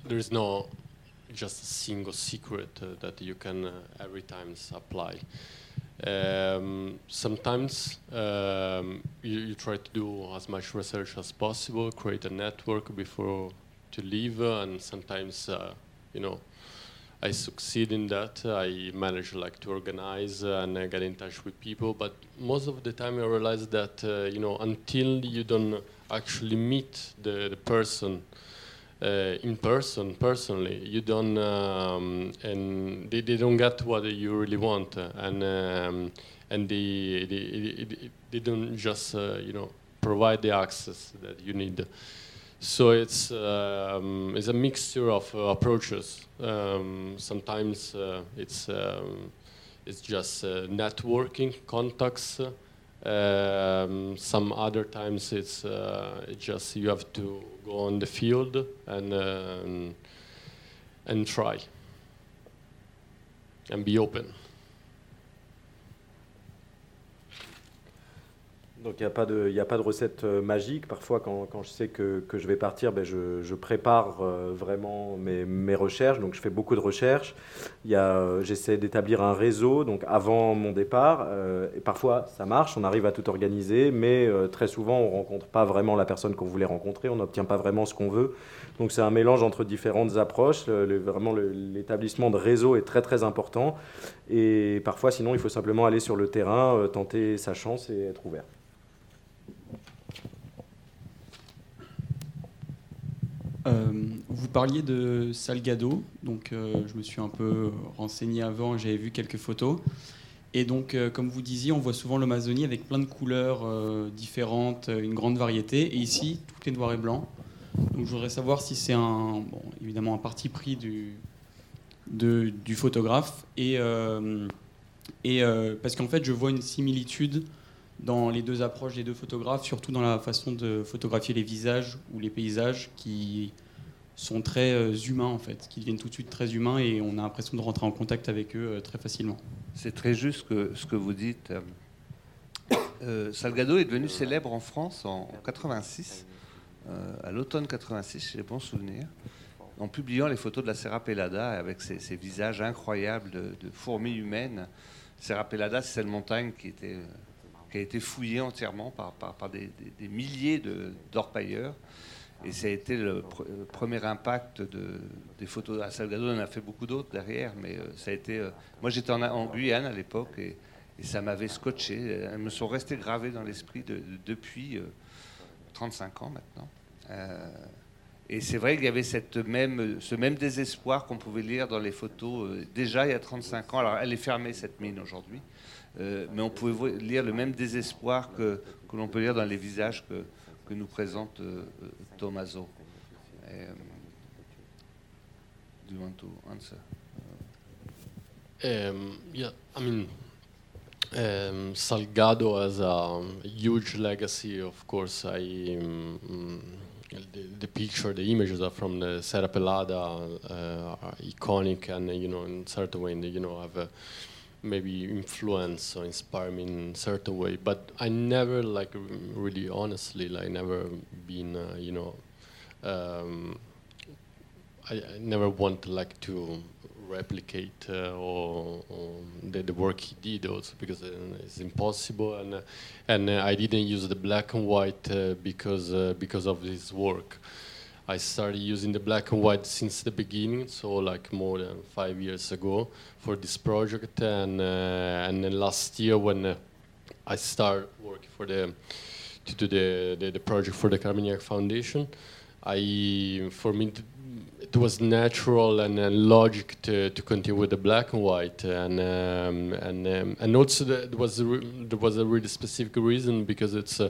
there is no just a single secret uh, that you can uh, every time apply. Um, sometimes um, you, you, try to do as much research as possible, create a network before to leave, uh, and sometimes uh, you know I succeed in that. I manage like to organize and uh, get in touch with people, but most of the time I realize that uh, you know until you don't actually meet the, the person uh, in person personally you don't um, and they, they don't get what you really want. And um, and they, they, they, don't just uh, you know provide the access that you need so it's um, it's a mixture of uh, approaches um, sometimes uh, it's um, it's just uh, networking contacts um, some other times it's, uh, just you have to go on the field and uh, and try and be open. Donc il n'y a, pas de, a pas de recette euh, magique. Parfois, quand, je sais que, je vais partir, ben je, prépare euh, vraiment mes, mes, recherches. Donc je fais beaucoup de recherches. Euh, j'essaie d'établir un réseau donc avant mon départ. et parfois, ça marche, on arrive à tout organiser. Mais très souvent, on ne rencontre pas vraiment la personne qu'on voulait rencontrer. On n'obtient pas vraiment ce qu'on veut. Donc c'est un mélange entre différentes approches. vraiment, l'établissement de réseau est très très important. Et parfois, sinon, il faut simplement aller sur le terrain, tenter sa chance et être ouvert. Euh, vous parliez de Salgado, donc euh, je me suis un peu renseigné avant, j'avais vu quelques photos. Et donc, euh, comme vous disiez, on voit souvent l'Amazonie avec plein de couleurs différentes, une grande variété. Et ici, tout est noir et blanc. Donc, je voudrais savoir si c'est un, évidemment, un parti pris du, du photographe. Et, et parce qu'en fait, je vois une similitude dans les deux approches des deux photographes, surtout dans la façon de photographier les visages ou les paysages qui sont très euh, humains en fait, qui deviennent tout de suite très humains et on a l'impression de rentrer en contact avec eux euh, très facilement. C'est très juste ce que vous dites. Euh, Salgado est devenu célèbre en France en, 86, à l'automne 86, j'ai bon souvenir, en publiant les photos de la Serra Pelada avec ses, visages incroyables de, de, fourmis humaines. Serra Pelada, c'est cette montagne qui était qui a été fouillé entièrement par, par, des, milliers d'orpailleurs. Et ça a été le, premier impact de, des photos. À Salgado, on en a fait beaucoup d'autres derrière, mais euh, ça a été. Euh, moi, j'étais en, Guyane à l'époque et, ça m'avait scotché. Elles me sont restées gravées dans l'esprit depuis 35 euh, ans maintenant. et c'est vrai qu'il y avait cette même, ce même désespoir qu'on pouvait lire dans les photos déjà il y a 35 ans. Alors, elle est fermée, cette mine, aujourd'hui. Euh, mais on pouvait lire le même désespoir que, que l'on peut lire dans les visages que, que nous présente euh, euh Tommaso. Um, do you want to answer? Um, yeah, I mean, um, Salgado has a huge legacy. Of course, I um, the, the, picture, the images are from the Serra Pelada, uh, are iconic, and you know, in certain way, you know, have a maybe influence or inspire me in certain way but i never like really honestly like never been uh, you know um, I, I, never want like to replicate uh, or, or the, the, work he did also because uh, it's impossible. And uh, and uh, I didn't use the black and white uh, because because of his work I started using the black and white since the beginning, so like more than five years ago for this project. And uh, and then last year when uh, I started working for the to do the, the, the project for the Carmignac Foundation, I for me it was natural and uh, logic to, to continue with the black and white and um, and um, and also there was a there was a really specific reason because it's uh,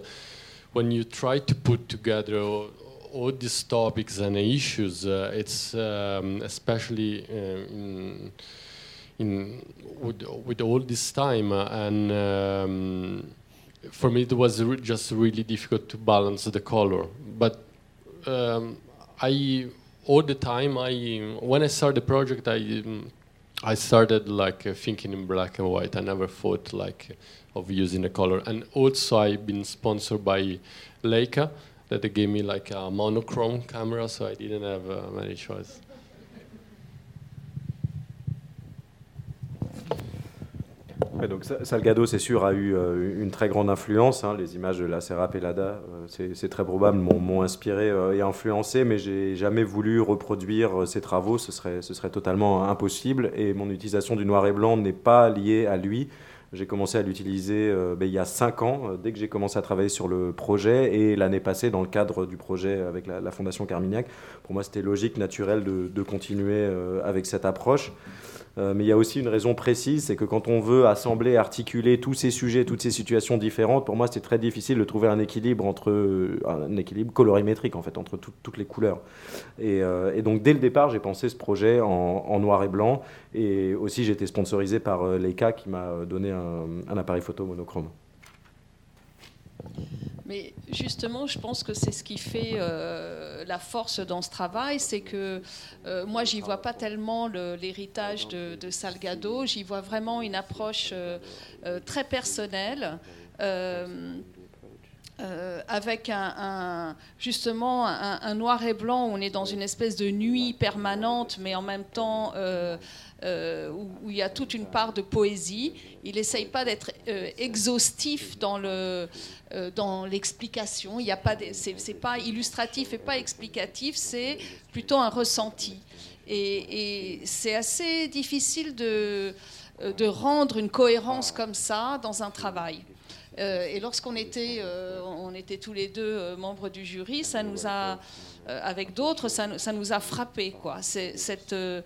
when you try to put together all these topics and issues, uh, it's um, especially uh, in, in with, with, all this time, uh, and um, for me it was re just really difficult to balance the color. But um, I all the time I when I started the project I I started like uh, thinking in black and white. I never thought like of using a color, and also I've been sponsored by Leica that they gave me like a monochrome camera, so I didn't have uh, many donc Salgado, c'est sûr, a eu euh, une très grande influence. Hein. Les images de la Serra Pelada, euh, c'est très probable, m'ont inspiré euh, et influencé, mais j'ai jamais voulu reproduire ces travaux. Ce serait, ce serait totalement impossible. Et mon utilisation du noir et blanc n'est pas liée à lui. J'ai commencé à l'utiliser ben, il y a cinq ans, dès que j'ai commencé à travailler sur le projet, et l'année passée, dans le cadre du projet avec la, Fondation Carmignac. Pour moi, c'était logique, naturel de, de continuer avec cette approche. Euh, mais il y a aussi une raison précise, c'est que quand on veut assembler, articuler tous ces sujets, toutes ces situations différentes, pour moi c'est très difficile de trouver un équilibre entre euh, un équilibre colorimétrique en fait entre toutes les couleurs. Euh, et, donc dès le départ, j'ai pensé ce projet en, noir et blanc, et aussi j'ai été sponsorisé par Leica qui m'a donné un appareil photo monochrome. Mais justement, je pense que c'est ce qui fait euh, la force dans ce travail, c'est que euh, moi, j'y vois pas tellement l'héritage de, Salgado, j'y vois vraiment une approche euh, très personnelle. avec un, justement un, noir et blanc, où on est dans une espèce de nuit permanente, mais en même temps euh, où, il y a toute une part de poésie. Il n'essaye pas d'être euh, exhaustif dans le euh, dans l'explication. Il y a pas, c'est pas illustratif et pas explicatif. C'est plutôt un ressenti. Et, c'est assez difficile de de rendre une cohérence comme ça dans un travail. Et lorsqu'on était, on était tous les deux membres du jury, ça nous a euh, avec d'autres, ça, nous a frappé. Quoi. Cette, euh,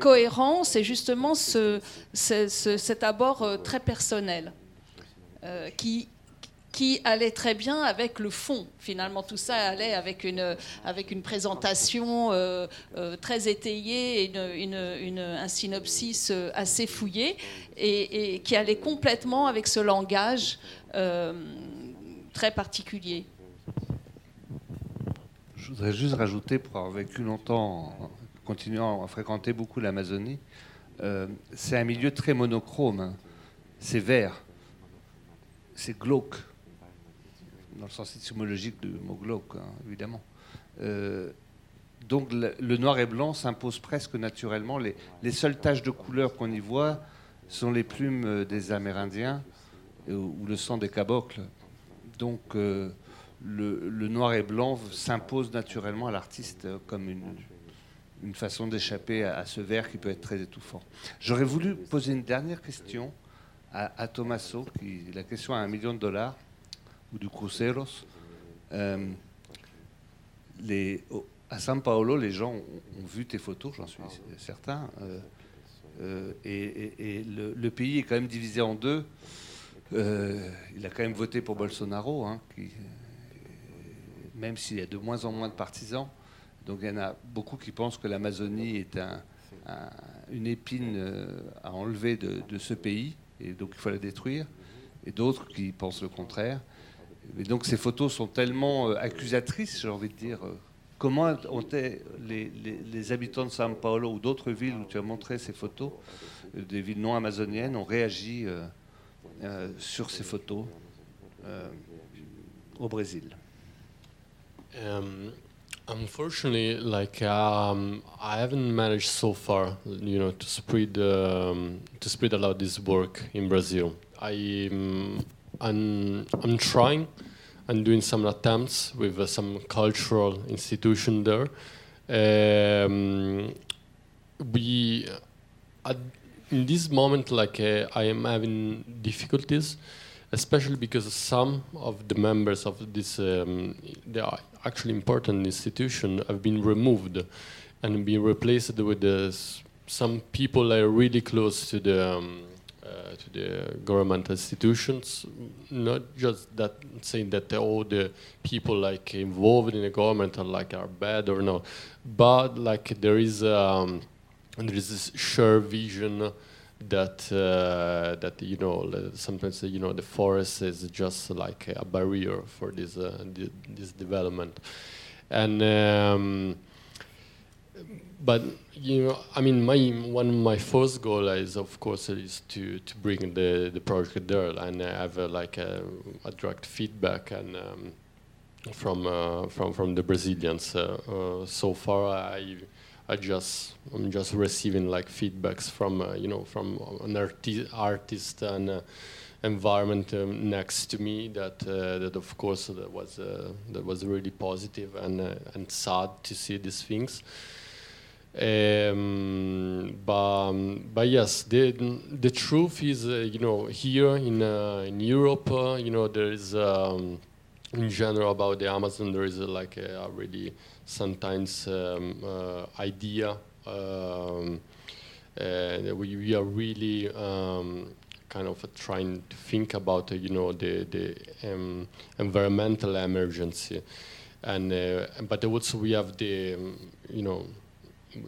cohérence et justement ce, cet abord euh, très personnel qui, qui allait très bien avec le fond. Finalement, tout ça allait avec une, avec une présentation très étayée et une, un synopsis assez fouillé, et, qui allait complètement avec ce langage très particulier. Je voudrais juste rajouter, pour avoir vécu longtemps, continuant à fréquenter beaucoup l'Amazonie, euh, c'est un milieu très monochrome. Hein. C'est vert, c'est glauque, dans le sens étymologique du mot glauque, hein, évidemment. Euh, donc le, noir et blanc s'impose presque naturellement. Les, les, seules taches de couleur qu'on y voit sont les plumes euh, des Amérindiens ou le sang des cabocles. Donc le, noir et blanc s'impose naturellement à l'artiste comme une, façon d'échapper à, ce vert qui peut être très étouffant. J'aurais voulu poser une dernière question à, à Tommaso, qui la question à un million de dollars, ou du Cruceros. Euh, à San Paolo, les gens ont, vu tes photos, j'en suis certain. Euh, euh, et, le, pays est quand même divisé en deux. il a quand même voté pour Bolsonaro, hein, même s'il y a de moins en moins de partisans. Donc il y en a beaucoup qui pensent que l'Amazonie est une épine euh, à enlever de, ce pays, et donc il faut la détruire, et d'autres qui pensent le contraire. Et donc ces photos sont tellement euh, accusatrices, j'ai envie de dire. Euh, comment ont les, les, habitants de São Paulo ou d'autres villes où tu as montré ces photos, des villes non amazoniennes, ont réagi sur ces photos au Brésil? Um, unfortunately, like um, I haven't managed so far, you know, to spread um, to spread a lot this work in Brazil. I um, I'm, I'm trying. I'm doing some attempts with uh, some cultural institution there. Um, we at, in this moment, like uh, I am having difficulties especially because some of the members of this um, actually important institution have been removed and been replaced with some people that are really close to the um, uh, to the government institutions. Not just that saying that all the people like involved in the government are like are bad or no, but like there is um, there is this shared vision that uh, that you know sometimes you know the forest is just like a barrier for this uh, this development, and um, but you know I mean my one of my first goal is of course is to to bring the the project there and have uh, like a, a, direct feedback and. Um, from uh, from from the Brazilians. Uh, so far, I I just I'm just receiving like feedbacks from you know from an arti- artist and environment um, next to me that uh, that of course that was uh, that was really positive and uh, and sad to see these things. Um, but, but yes, the the truth is, uh, you know, here in uh, in Europe, uh, you know, there is um, in general about the Amazon, there is like a, a really sometimes um, idea. Um, we, we are really um, kind of trying to think about uh, you know the the um, environmental emergency, and uh, but also we have the you know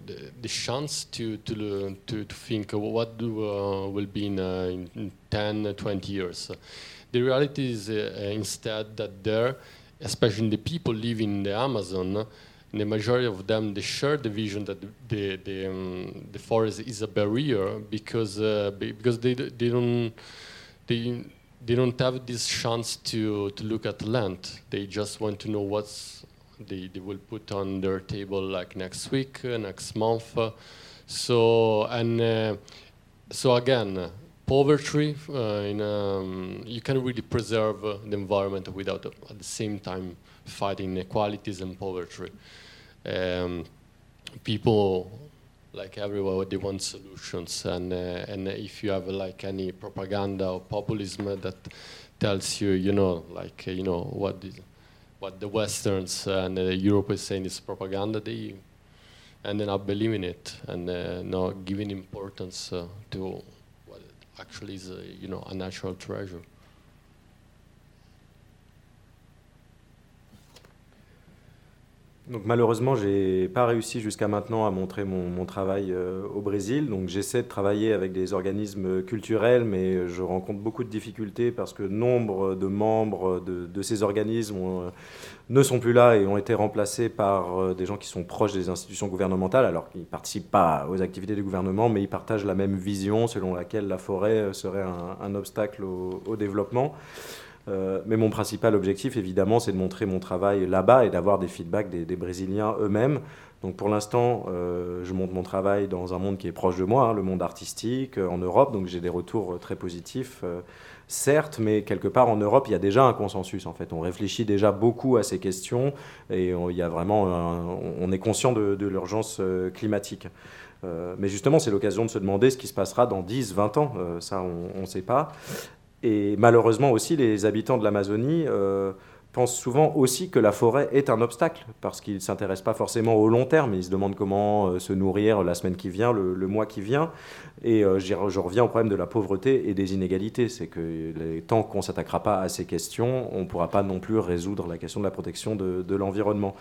the, the, chance to to to, to think what do, uh, will be in, uh, in 10 20 years the reality is uh, instead that there especially the people living in the amazon the majority of them they share the vision that the the, um, the forest is a barrier because uh, because they they don't they they don't have this chance to to look at land. They just want to know what's they, they will put on their table like next week, uh, next month. Uh, so and uh, so again, poverty uh, in um, you can really preserve uh, the environment without at the same time fighting inequalities and poverty. Um, people like everywhere they want solutions. And uh, and if you have like any propaganda or populism that tells you you know like uh, you know what the, what the westerns and uh, Europe is saying is propaganda they ended up believing it and uh, not giving importance uh, to what actually is you know a natural treasure Donc malheureusement, j'ai pas réussi jusqu'à maintenant à montrer mon, travail euh, au Brésil. Donc j'essaie de travailler avec des organismes culturels, mais je rencontre beaucoup de difficultés parce que nombre de membres de, ces organismes euh, ne sont plus là et ont été remplacés par euh, des gens qui sont proches des institutions gouvernementales, alors qu'ils participent pas aux activités du gouvernement, mais ils partagent la même vision selon laquelle la forêt serait un, obstacle au développement. Euh, mais mon principal objectif, évidemment, c'est de montrer mon travail là-bas et d'avoir des feedbacks des, Brésiliens eux-mêmes. Donc pour l'instant, euh, je montre mon travail dans un monde qui est proche de moi, hein, le monde artistique, euh, en Europe. Donc j'ai des retours très positifs, certes, mais quelque part en Europe, il y a déjà un consensus. En fait, on réfléchit déjà beaucoup à ces questions et on, y a vraiment, on est conscient de, de l'urgence climatique. mais justement, c'est l'occasion de se demander ce qui se passera dans 10, 20 ans. ça, on ne sait pas. Et malheureusement aussi, les habitants de l'Amazonie euh, pensent souvent aussi que la forêt est un obstacle, parce qu'ils ne s'intéressent pas forcément au long terme, ils se demandent comment euh, se nourrir la semaine qui vient, le, mois qui vient. Et euh, je reviens au problème de la pauvreté et des inégalités. C'est que tant qu'on ne s'attaquera pas à ces questions, on ne pourra pas non plus résoudre la question de la protection de, de l'environnement.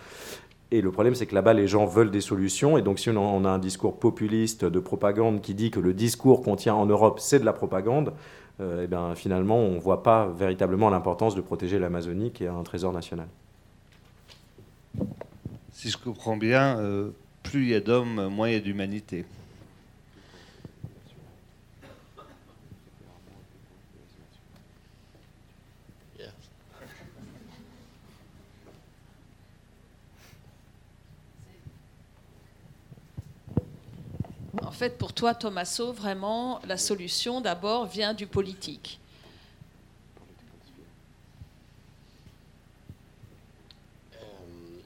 Et le problème, c'est que là-bas, les gens veulent des solutions. Et donc, si on a un discours populiste de propagande qui dit que le discours qu'on tient en Europe, c'est de la propagande, eh bien, finalement, on ne voit pas véritablement l'importance de protéger l'Amazonie, qui est un trésor national. Si je comprends bien, euh, plus il y a d'hommes, moins il y a d'humanité. En fait, pour toi, Thomaso, vraiment, la solution d'abord vient du politique. Um,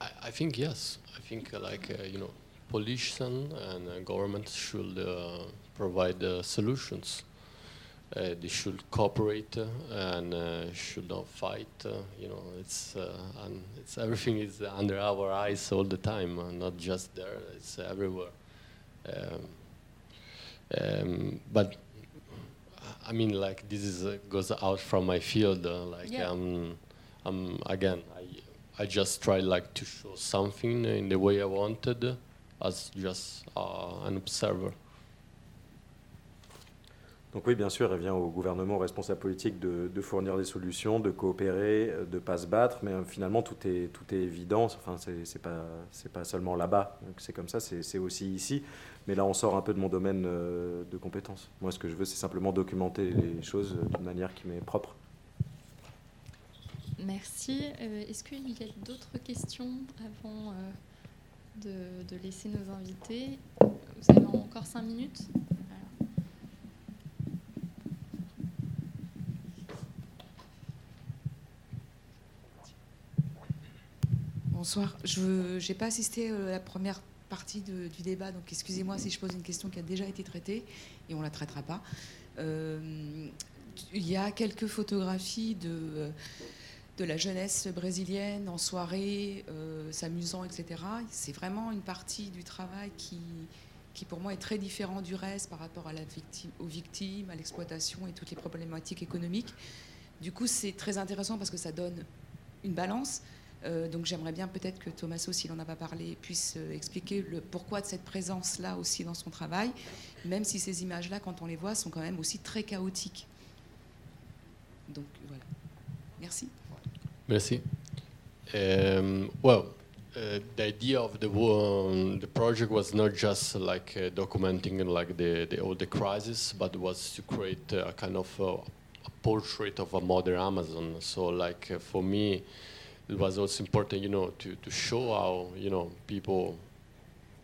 I, think yes. I think uh, like uh, you know, politicians and uh, should uh, provide uh, solutions. Uh, they should cooperate uh, and uh, should not fight. you know, it's and it's everything is under our eyes all the time, not just there. It's everywhere. Um, um, but I mean, like this is uh, goes out from my field. Uh, like yeah. um, um, again, I I just try like to show something in the way I wanted, as just uh, an observer. Donc oui, bien sûr, elle vient au gouvernement, aux responsables politiques de, fournir des solutions, de coopérer, de ne pas se battre, mais euh, finalement tout est, tout est évident, enfin c'est pas, pas seulement là-bas, c'est comme ça, c'est aussi ici, mais là on sort un peu de mon domaine euh, de compétences. Moi ce que je veux c'est simplement documenter les choses d'une manière qui m'est propre. Merci. Est-ce qu'il y a d'autres questions avant de, laisser nos invités? Vous avez encore cinq minutes? Bonsoir. Je n'ai pas assisté à la première partie du débat, donc excusez-moi si je pose une question qui a déjà été traitée et on ne la traitera pas. Euh, il y a quelques photographies de, de la jeunesse brésilienne en soirée, euh, s'amusant, etc. C'est vraiment une partie du travail qui, qui, pour moi, est très différent du reste par rapport aux victimes, à l'exploitation et toutes les problématiques économiques. Du coup, c'est très intéressant parce que ça donne une balance. Euh, donc j'aimerais bien peut-être que Thomaso, s'il n'en a pas parlé, puisse euh, expliquer le pourquoi de cette présence-là aussi dans son travail, même si ces images-là, quand on les voit, sont quand même aussi très chaotiques. Donc voilà. Merci. Merci. Um, well, uh, the idea of the um, the project was not just like uh, documenting like the, the all the crisis, but was to create a kind of uh, a portrait of a modern Amazon. So like uh, for me it was also important, you know, to, to show how, you know, people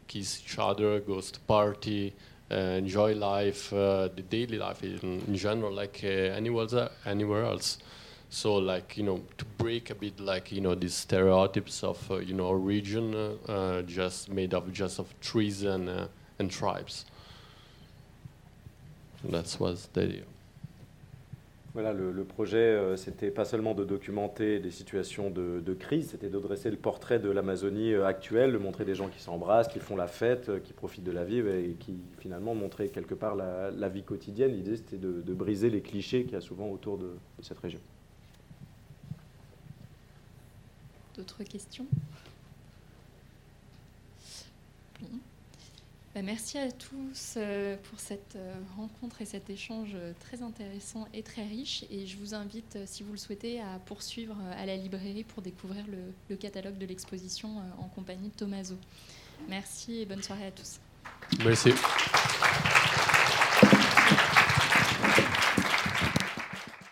kiss each other, goes to party, uh, enjoy life, uh, the daily life in, in general, like uh, anywhere, anywhere else. So, like, you know, to break a bit, like, you know, these stereotypes of, uh, you know, a region uh, uh, just made of just of trees and, and tribes. That was the idea. Voilà, le, projet, euh, c'était pas seulement de documenter des situations de, crise, c'était de dresser le portrait de l'Amazonie euh, actuelle, de montrer des gens qui s'embrassent, qui font la fête, euh, qui profitent de la vie et qui finalement montraient quelque part la, vie quotidienne. L'idée, c'était de, briser les clichés qu'il y a souvent autour de, cette région. D'autres questions? Merci à tous euh, pour cette euh, rencontre et cet échange euh, très intéressant et très riche. Et je vous invite, si vous le souhaitez, à poursuivre à la librairie pour découvrir le, catalogue de l'exposition en compagnie de Tomaso. Merci et bonne soirée à tous. Merci.